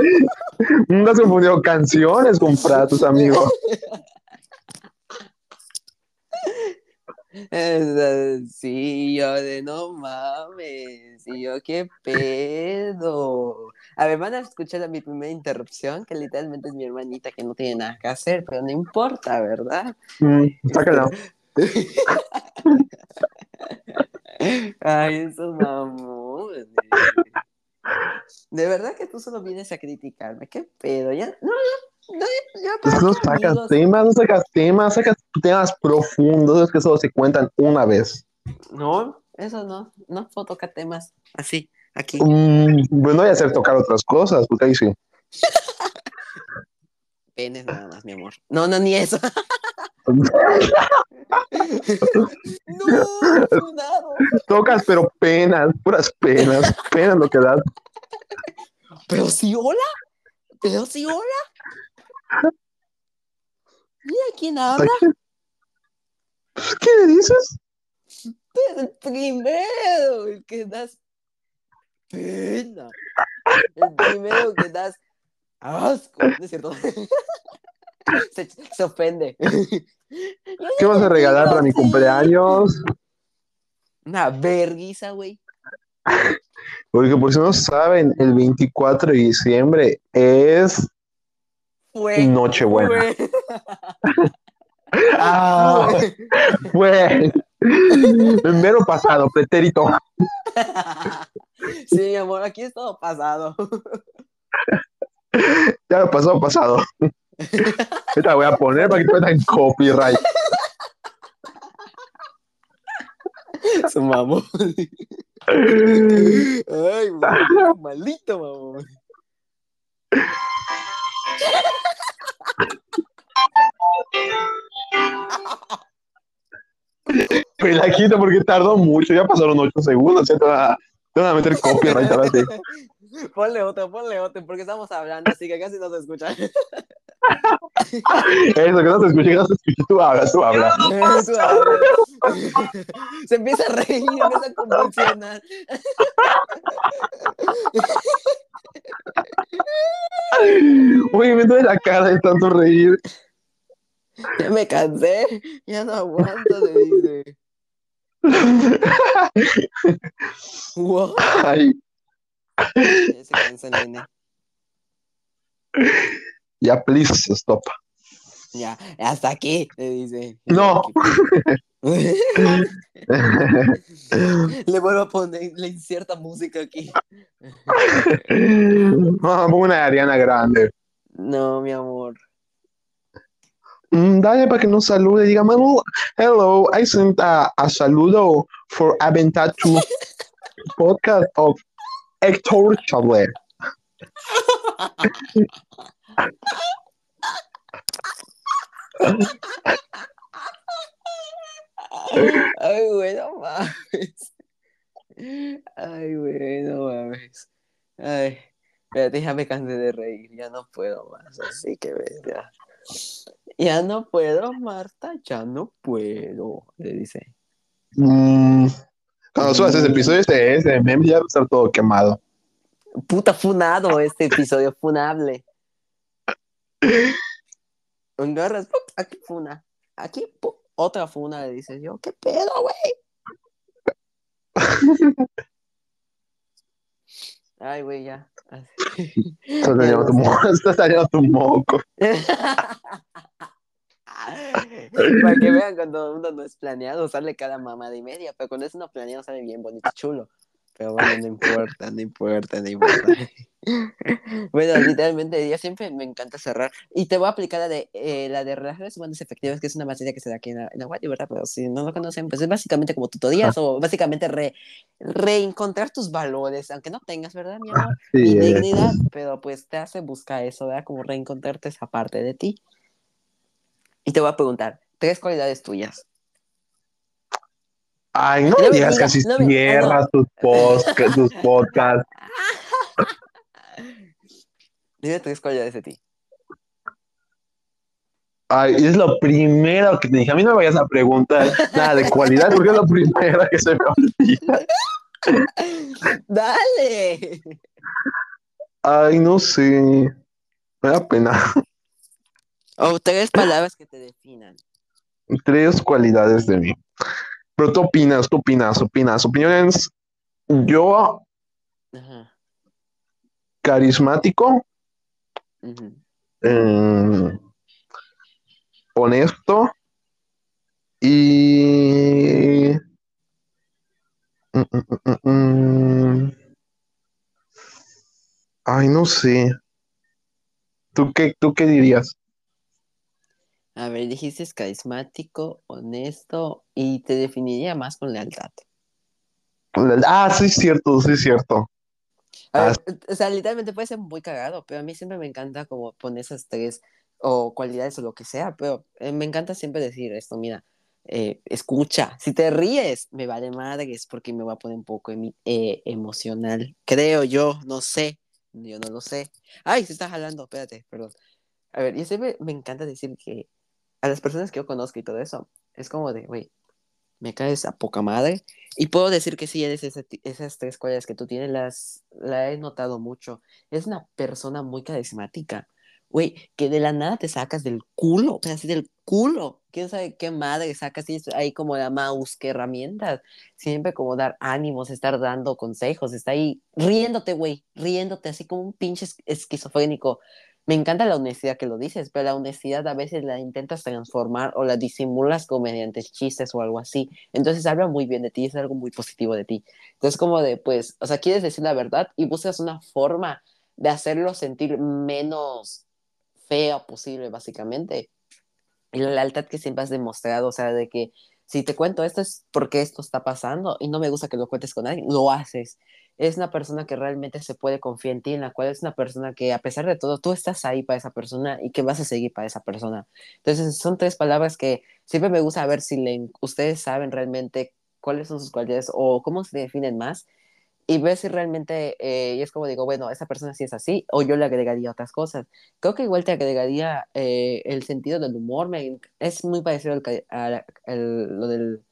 Nunca has confundido canciones con frases, amigo. Eh, Sí, yo de no mames, y yo qué pedo. A ver, van a escuchar a mi primera interrupción, que literalmente es mi hermanita que no tiene nada que hacer, pero no importa, ¿verdad? Mm, sácala. Ay, esos mamones. De verdad que tú solo vienes a criticarme, qué pedo, ya, no, ya, Pues ¿para no qué sacas temas, no sacas temas, sacas temas profundos, es que solo se cuentan una vez. No, eso no, no puedo tocar temas así, aquí. Mm, pues no voy a hacer tocar otras cosas, porque ahí sí. Penes nada más, mi amor. No, no, ni eso. No, funado. Tocas, pero penas, puras penas, penas lo que das. Pero sí, hola. Pero sí, hola. Mira quién habla. Pues, ¿Qué le dices? El primero, el que das pena. El primero que das asco. ¿No es cierto? Se, se ofende. ¿Qué vas a regalar para mi cumpleaños? Una verguiza, güey. Porque por si no saben, el 24 de diciembre es Fue. Nochebuena. Fue. Ah, Fue. el mero pasado, pretérito. Sí, mi amor, aquí es todo pasado. Ya lo pasado, pasado. Esta voy a poner para que te metan copyright. Su mamón. Ay, maldito mamón. La quito porque tardó mucho, ya pasaron 8 segundos, ya te van a, te van a meter copyright sí. Ponle otro, ponle otro, porque estamos hablando, así que casi no se escucha. Eso, que no se escuche, que no se escuche, tú hablas, tú hablas. Se empieza a reír, empieza a convulsionar. Oye, me duele la cara de tanto reír. Ya me cansé, ya no aguanto, le dice. Wow. Ay, Ya se cansa, nene. ya, please, stop. Ya, hasta aquí, le dice. No. Le vuelvo a poner, le inserta música aquí. Ah, pongo una Ariana Grande. No, mi amor. Mm, dale para que nos salude. Diga, Manu, hello, I sent a, a saludo for Aventatu podcast of Héctor Chablet. Ay, güey, no mames. Ay, güey, no mames. Ay, espérate, ya me cansé de reír, ya no puedo más, así que ves, ya. Ya no puedo, Marta, ya no puedo, le dice. Mm, Cuando subas ese episodio, este, este meme ya va a estar todo quemado. Puta funado este episodio, funable. Agarras, ¡pup! aquí funa. Aquí, otra funa, le dices yo, ¿qué pedo, güey? Ay, güey, ya. Estás dañando tu moco. Estás tu moco. Para que vean cuando uno no es planeado, sale cada mamada y media, pero cuando es uno planeado sale bien bonito, chulo. Pero bueno, no importa, no importa, no importa. bueno, literalmente yo siempre me encanta cerrar. Y te voy a aplicar la de, eh, la de relaciones humanas efectivas, que es una materia que se da aquí en la, en la ¿verdad? Pero si no lo conocen, pues es básicamente como tutorías o básicamente re, reencontrar tus valores, aunque no tengas, ¿verdad, mi amor? Sí, Mi es. dignidad, pero pues te hace buscar eso, ¿verdad? Como reencontrarte esa parte de ti. Y te voy a preguntar, tres cualidades tuyas. Ay, no No me digas digas, casi no me- cierras tus, podca- tus podcasts. Dime tres cualidades de ti. Ay, es lo primero que te dije. A mí no me vayas a preguntar nada de cualidad porque es lo primero que se me olvida. ¡Dale! Ay, no sé. Me da pena. O tres palabras que te definan. Tres cualidades de mí. Pero tú opinas, tú opinas, opinas. Opiniones. Yo, Ajá. carismático, eh, honesto y... Mm, mm, mm. Ay, no sé. ¿Tú qué, tú qué dirías? A ver, dijiste carismático, honesto y te definiría más con lealtad. Ah, sí, es cierto, sí, es cierto. A Ah, ver, o sea, literalmente puede ser muy cagado, pero a mí siempre me encanta como poner esas tres o cualidades o lo que sea, pero eh, me encanta siempre decir esto, mira, eh, escucha, si te ríes, me vale madres porque me va a poner un poco emi- eh, emocional, creo yo, no sé, yo no lo sé. Ay, se está jalando, espérate, perdón. A ver, yo siempre me encanta decir que a las personas que yo conozco y todo eso, es como de, güey, me caes a poca madre. Y puedo decir que sí, eres ese esas tres cualidades que tú tienes, las la he notado mucho. Es una persona muy carismática. Güey, que de la nada te sacas del culo, pero así del culo. ¿Quién sabe qué madre sacas y es ahí como la mouse, qué herramientas? Siempre como dar ánimos, estar dando consejos, está ahí riéndote, güey, riéndote así como un pinche es- esquizofrénico. Me encanta la honestidad que lo dices, pero la honestidad a veces la intentas transformar o la disimulas como mediante chistes o algo así. Entonces habla muy bien de ti, es algo muy positivo de ti. Entonces como de, pues, o sea, quieres decir la verdad y buscas una forma de hacerlo sentir menos feo posible, básicamente. Y la lealtad que siempre has demostrado, o sea, de que si te cuento esto es porque esto está pasando y no me gusta que lo cuentes con alguien, lo haces. Es una persona que realmente se puede confiar en ti, en la cual es una persona que a pesar de todo, tú estás ahí para esa persona y que vas a seguir para esa persona. Entonces, son tres palabras que siempre me gusta ver si ustedes saben realmente cuáles son sus cualidades o cómo se definen más y ver si realmente, eh, y es como digo, bueno, esa persona sí es así, o yo le agregaría otras cosas. Creo que igual te agregaría eh, el sentido del humor, es muy parecido al- lo del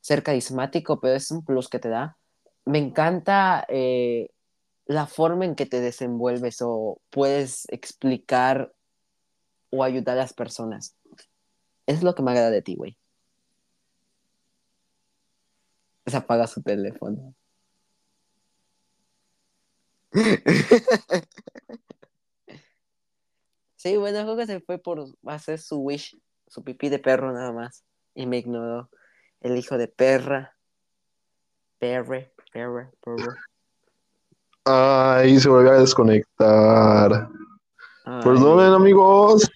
ser carismático, pero es un plus que te da. Me encanta eh, la forma en que te desenvuelves o puedes explicar o ayudar a las personas. Es lo que me agrada de ti, güey. Se apaga su teléfono. Sí, bueno, creo que se fue por hacer su wish, su pipí de perro nada más. Y me ignoró. El hijo de perra. Perre, Ay, se volvió a desconectar. Ay, Perdonen, amigos.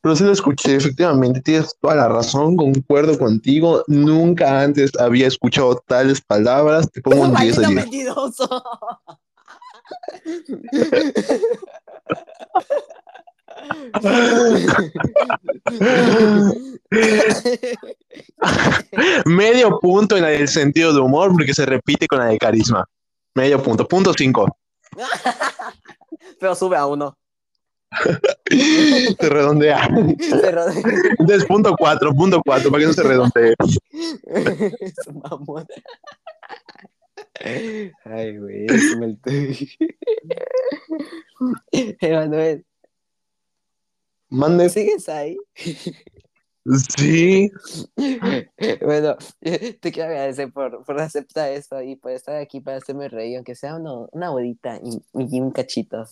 Pero sí lo escuché, efectivamente, tienes toda la razón, concuerdo contigo. Nunca antes había escuchado tales palabras. Te pongo un 10 de ¡Maldito 10. mentiroso! Medio punto en del sentido de humor, porque se repite con la de carisma. Medio punto, punto 5. Pero sube a uno. Se redondea. Pero... Entonces, punto 4, punto 4, para que no se redondee. Es un mamón. Ay, güey, Emanuel, Mande. ¿sigues ahí? Sí. Bueno, te quiero agradecer por, por aceptar esto y por estar aquí para hacerme reír, aunque sea uno- una bolita y, y un cachito.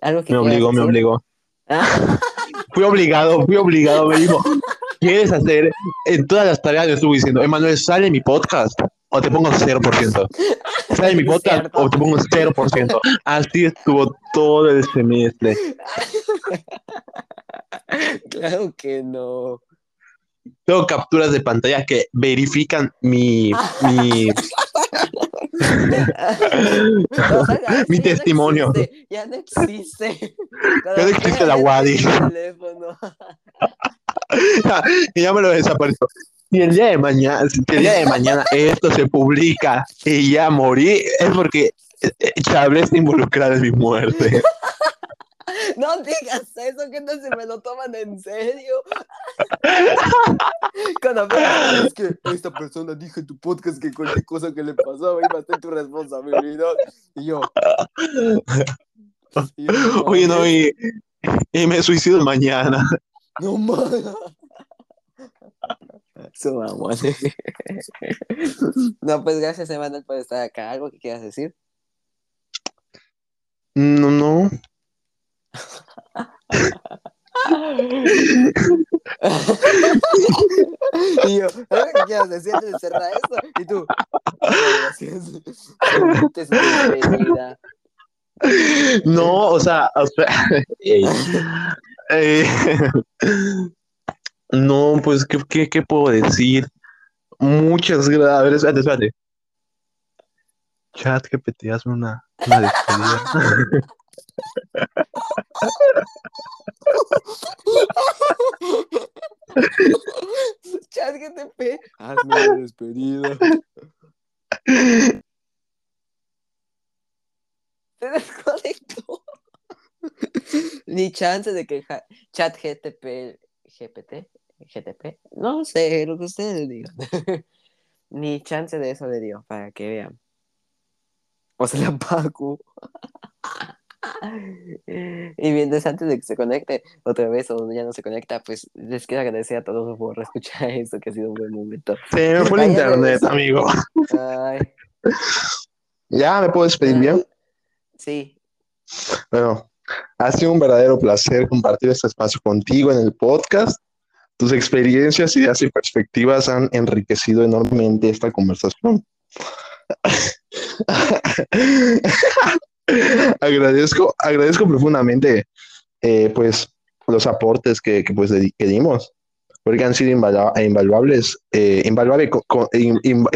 Algo que Me obligó, me obligó. Ah, Fui obligado, fui obligado. Me dijo, ¿quieres hacer? En todas las tareas le estuve diciendo, Emanuel, sale mi podcast o te pongo 0%. Sale mi podcast cierto. o te pongo 0%. Así estuvo todo el semestre. claro que no. Tengo capturas de pantalla que verifican mi, mi, O sea, no testimonio. existe, Ya no existe. Ya no existe la Wadi. ya me lo desapareció. Si el día de mañana, si el día de mañana esto se publica y ya morí, es porque Chable está involucrado en mi muerte. No digas eso, que no se me lo toman en serio. Cuando me es que esta persona dijo en tu podcast que cualquier cosa que le pasaba iba a ser tu responsabilidad. Y yo. y yo, Oye, no, y, y me suicido mañana. No mames. No, pues gracias, Emanuel, por estar acá. ¿Algo que quieras decir? No, no. Y yo, ¿algo que quieras decir antes de cerrar esto? Y tú, gracias. Te despedida. No, o sea, o sea, ey. Eh, no, pues, ¿qué, qué, qué puedo decir? Muchas gracias. A ver, espérate, espérate. Chat GPT, hazme una, una despedida. Chat GTP, hazme una despedida. Se desconectó. Ni chance de que ja- chat GTP, GPT, GTP, no sé, lo que ustedes digan. Ni chance de eso le dio, para que vean. O se la pago. Y mientras antes de que se conecte otra vez o ya no se conecta, pues les quiero agradecer a todos por escuchar esto, que ha sido un buen momento. Se me fue el internet, de- amigo. Ay, Ya, ¿me puedo despedir bien? Sí, Bueno, ha sido un verdadero placer compartir este espacio contigo en el podcast. Tus experiencias, ideas y perspectivas han enriquecido enormemente esta conversación. agradezco, agradezco profundamente eh, pues los aportes que, que, pues que dimos, porque han sido invala- invaluables, eh, invaluable co- co- in- in-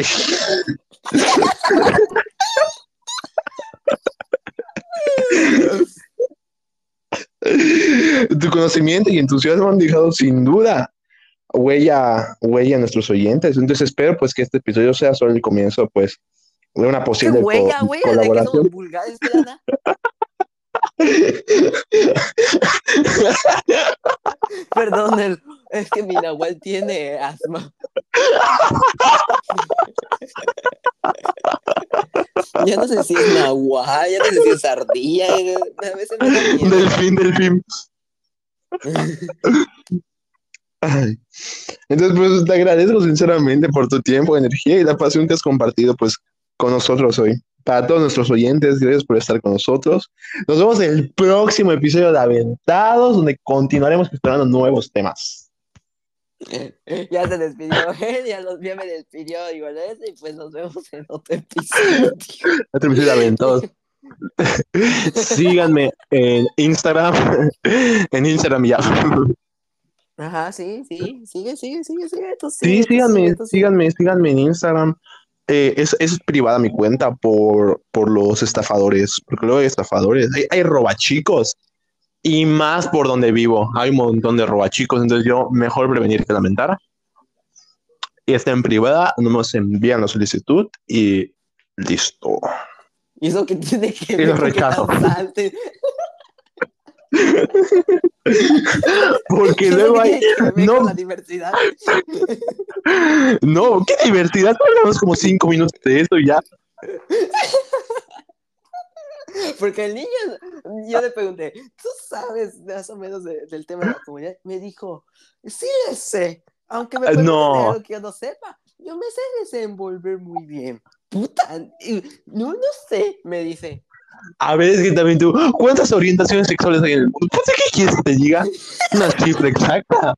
Tu conocimiento y entusiasmo han dejado sin duda huella, huella a nuestros oyentes. Entonces espero pues que este episodio sea solo el comienzo pues una ¿Qué posible co- huella, huella? ¿De que colaboración. vulgares? Perdón, el- es que mi Nahual tiene asma. Ya no sé si es Nahual, ya no sé si es ardilla. A veces me da. Delfín, delfín. Ay. Entonces, pues te agradezco sinceramente por tu tiempo, energía y la pasión que has compartido pues con nosotros hoy. Para todos nuestros oyentes, gracias por estar con nosotros. Nos vemos en el próximo episodio de Aventados, donde continuaremos explorando nuevos temas. Ya se despidió él, ya, los, ya me despidió igual y pues nos vemos en otro episodio. Otro episodio de Aventados. Síganme en Instagram, en Instagram ya. Ajá, sí, sí, sigue, sigue, sigue, sigue. tú Sí, tú síganme, sigue, tú sigue. síganme, síganme en Instagram. Eh, es, es privada mi cuenta por, por los estafadores, porque luego hay estafadores, hay, hay robachicos y más por donde vivo. Hay un montón de robachicos, entonces yo mejor prevenir que lamentar. Y está en privada, nos envían la solicitud y listo. ¿Y eso que tiene que Y ver los te rechazo. Porque ¿Eso luego hay. No, la diversidad? no, qué diversidad. Hablamos como cinco minutos de esto y ya. Porque el niño, yo le pregunté, ¿tú sabes más o menos de- del tema de la comunidad? Me dijo, sí le sé, aunque me Eh, pregunten no. algo que yo no sepa, yo me sé desenvolver muy bien. Puta, no, no sé, me dice. A ver, es que también tú, ¿cuántas orientaciones sexuales hay en el mundo? Pues, ¿qué quieres que te diga? Una cifra exacta.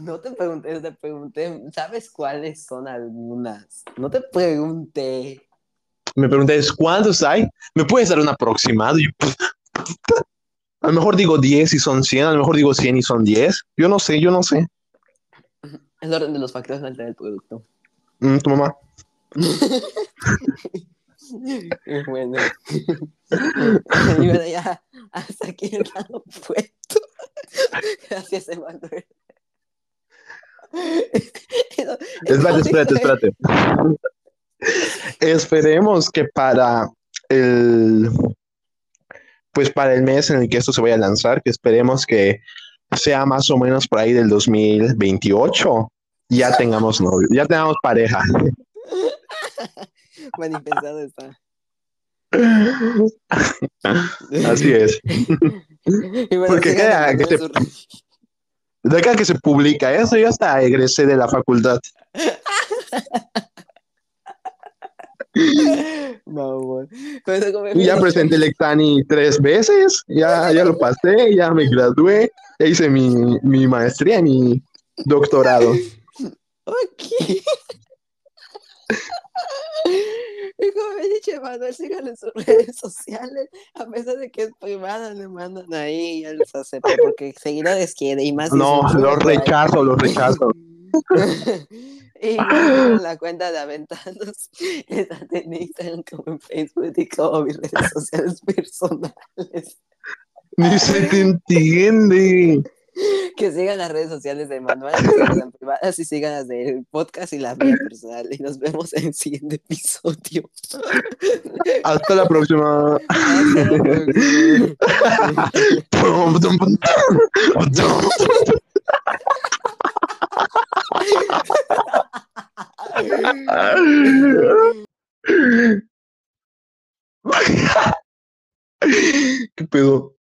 No te pregunté, te pregunté, ¿sabes cuáles son algunas? No te pregunté. Me preguntas, ¿cuántos hay? ¿Me puedes dar un aproximado? Yo, pues, a lo mejor digo 10 y son 100, a lo mejor digo 100 y son 10. Yo no sé, yo no sé. El orden de los factores al tener el producto. Mm, tu mamá. bueno. y bueno, ya hasta aquí el lado puesto. Gracias, Emanuel. Espérate, espérate, espérate. Esperemos que para el pues para el mes en el que esto se vaya a lanzar, que esperemos que sea más o menos por ahí del 2028, ya tengamos novio, ya tengamos pareja. Pensado está. Así es. Bueno, Porque sigan queda a que se publica eso, yo hasta egresé de la facultad. Mamón. Ya presenté el Ectani tres veces, ya, ya lo pasé, ya me gradué, ya hice mi, mi maestría y mi doctorado. Ok. Y como me he dicho, Manuel, síganlo en sus redes sociales. A pesar de que es privada, le mandan ahí y ya les acepto porque seguidores quiere y más. No, es un lo chulo por ahí. rechazo, lo rechazo. y la cuenta de Aventanos está en Instagram como en Facebook y como mis redes sociales personales. Ni se te entiende. que sigan las redes sociales de Manuel, que sigan privadas y sigan las del podcast y las mía personal. Y nos vemos en el siguiente episodio. Hasta la próxima. ¿Qué pedo?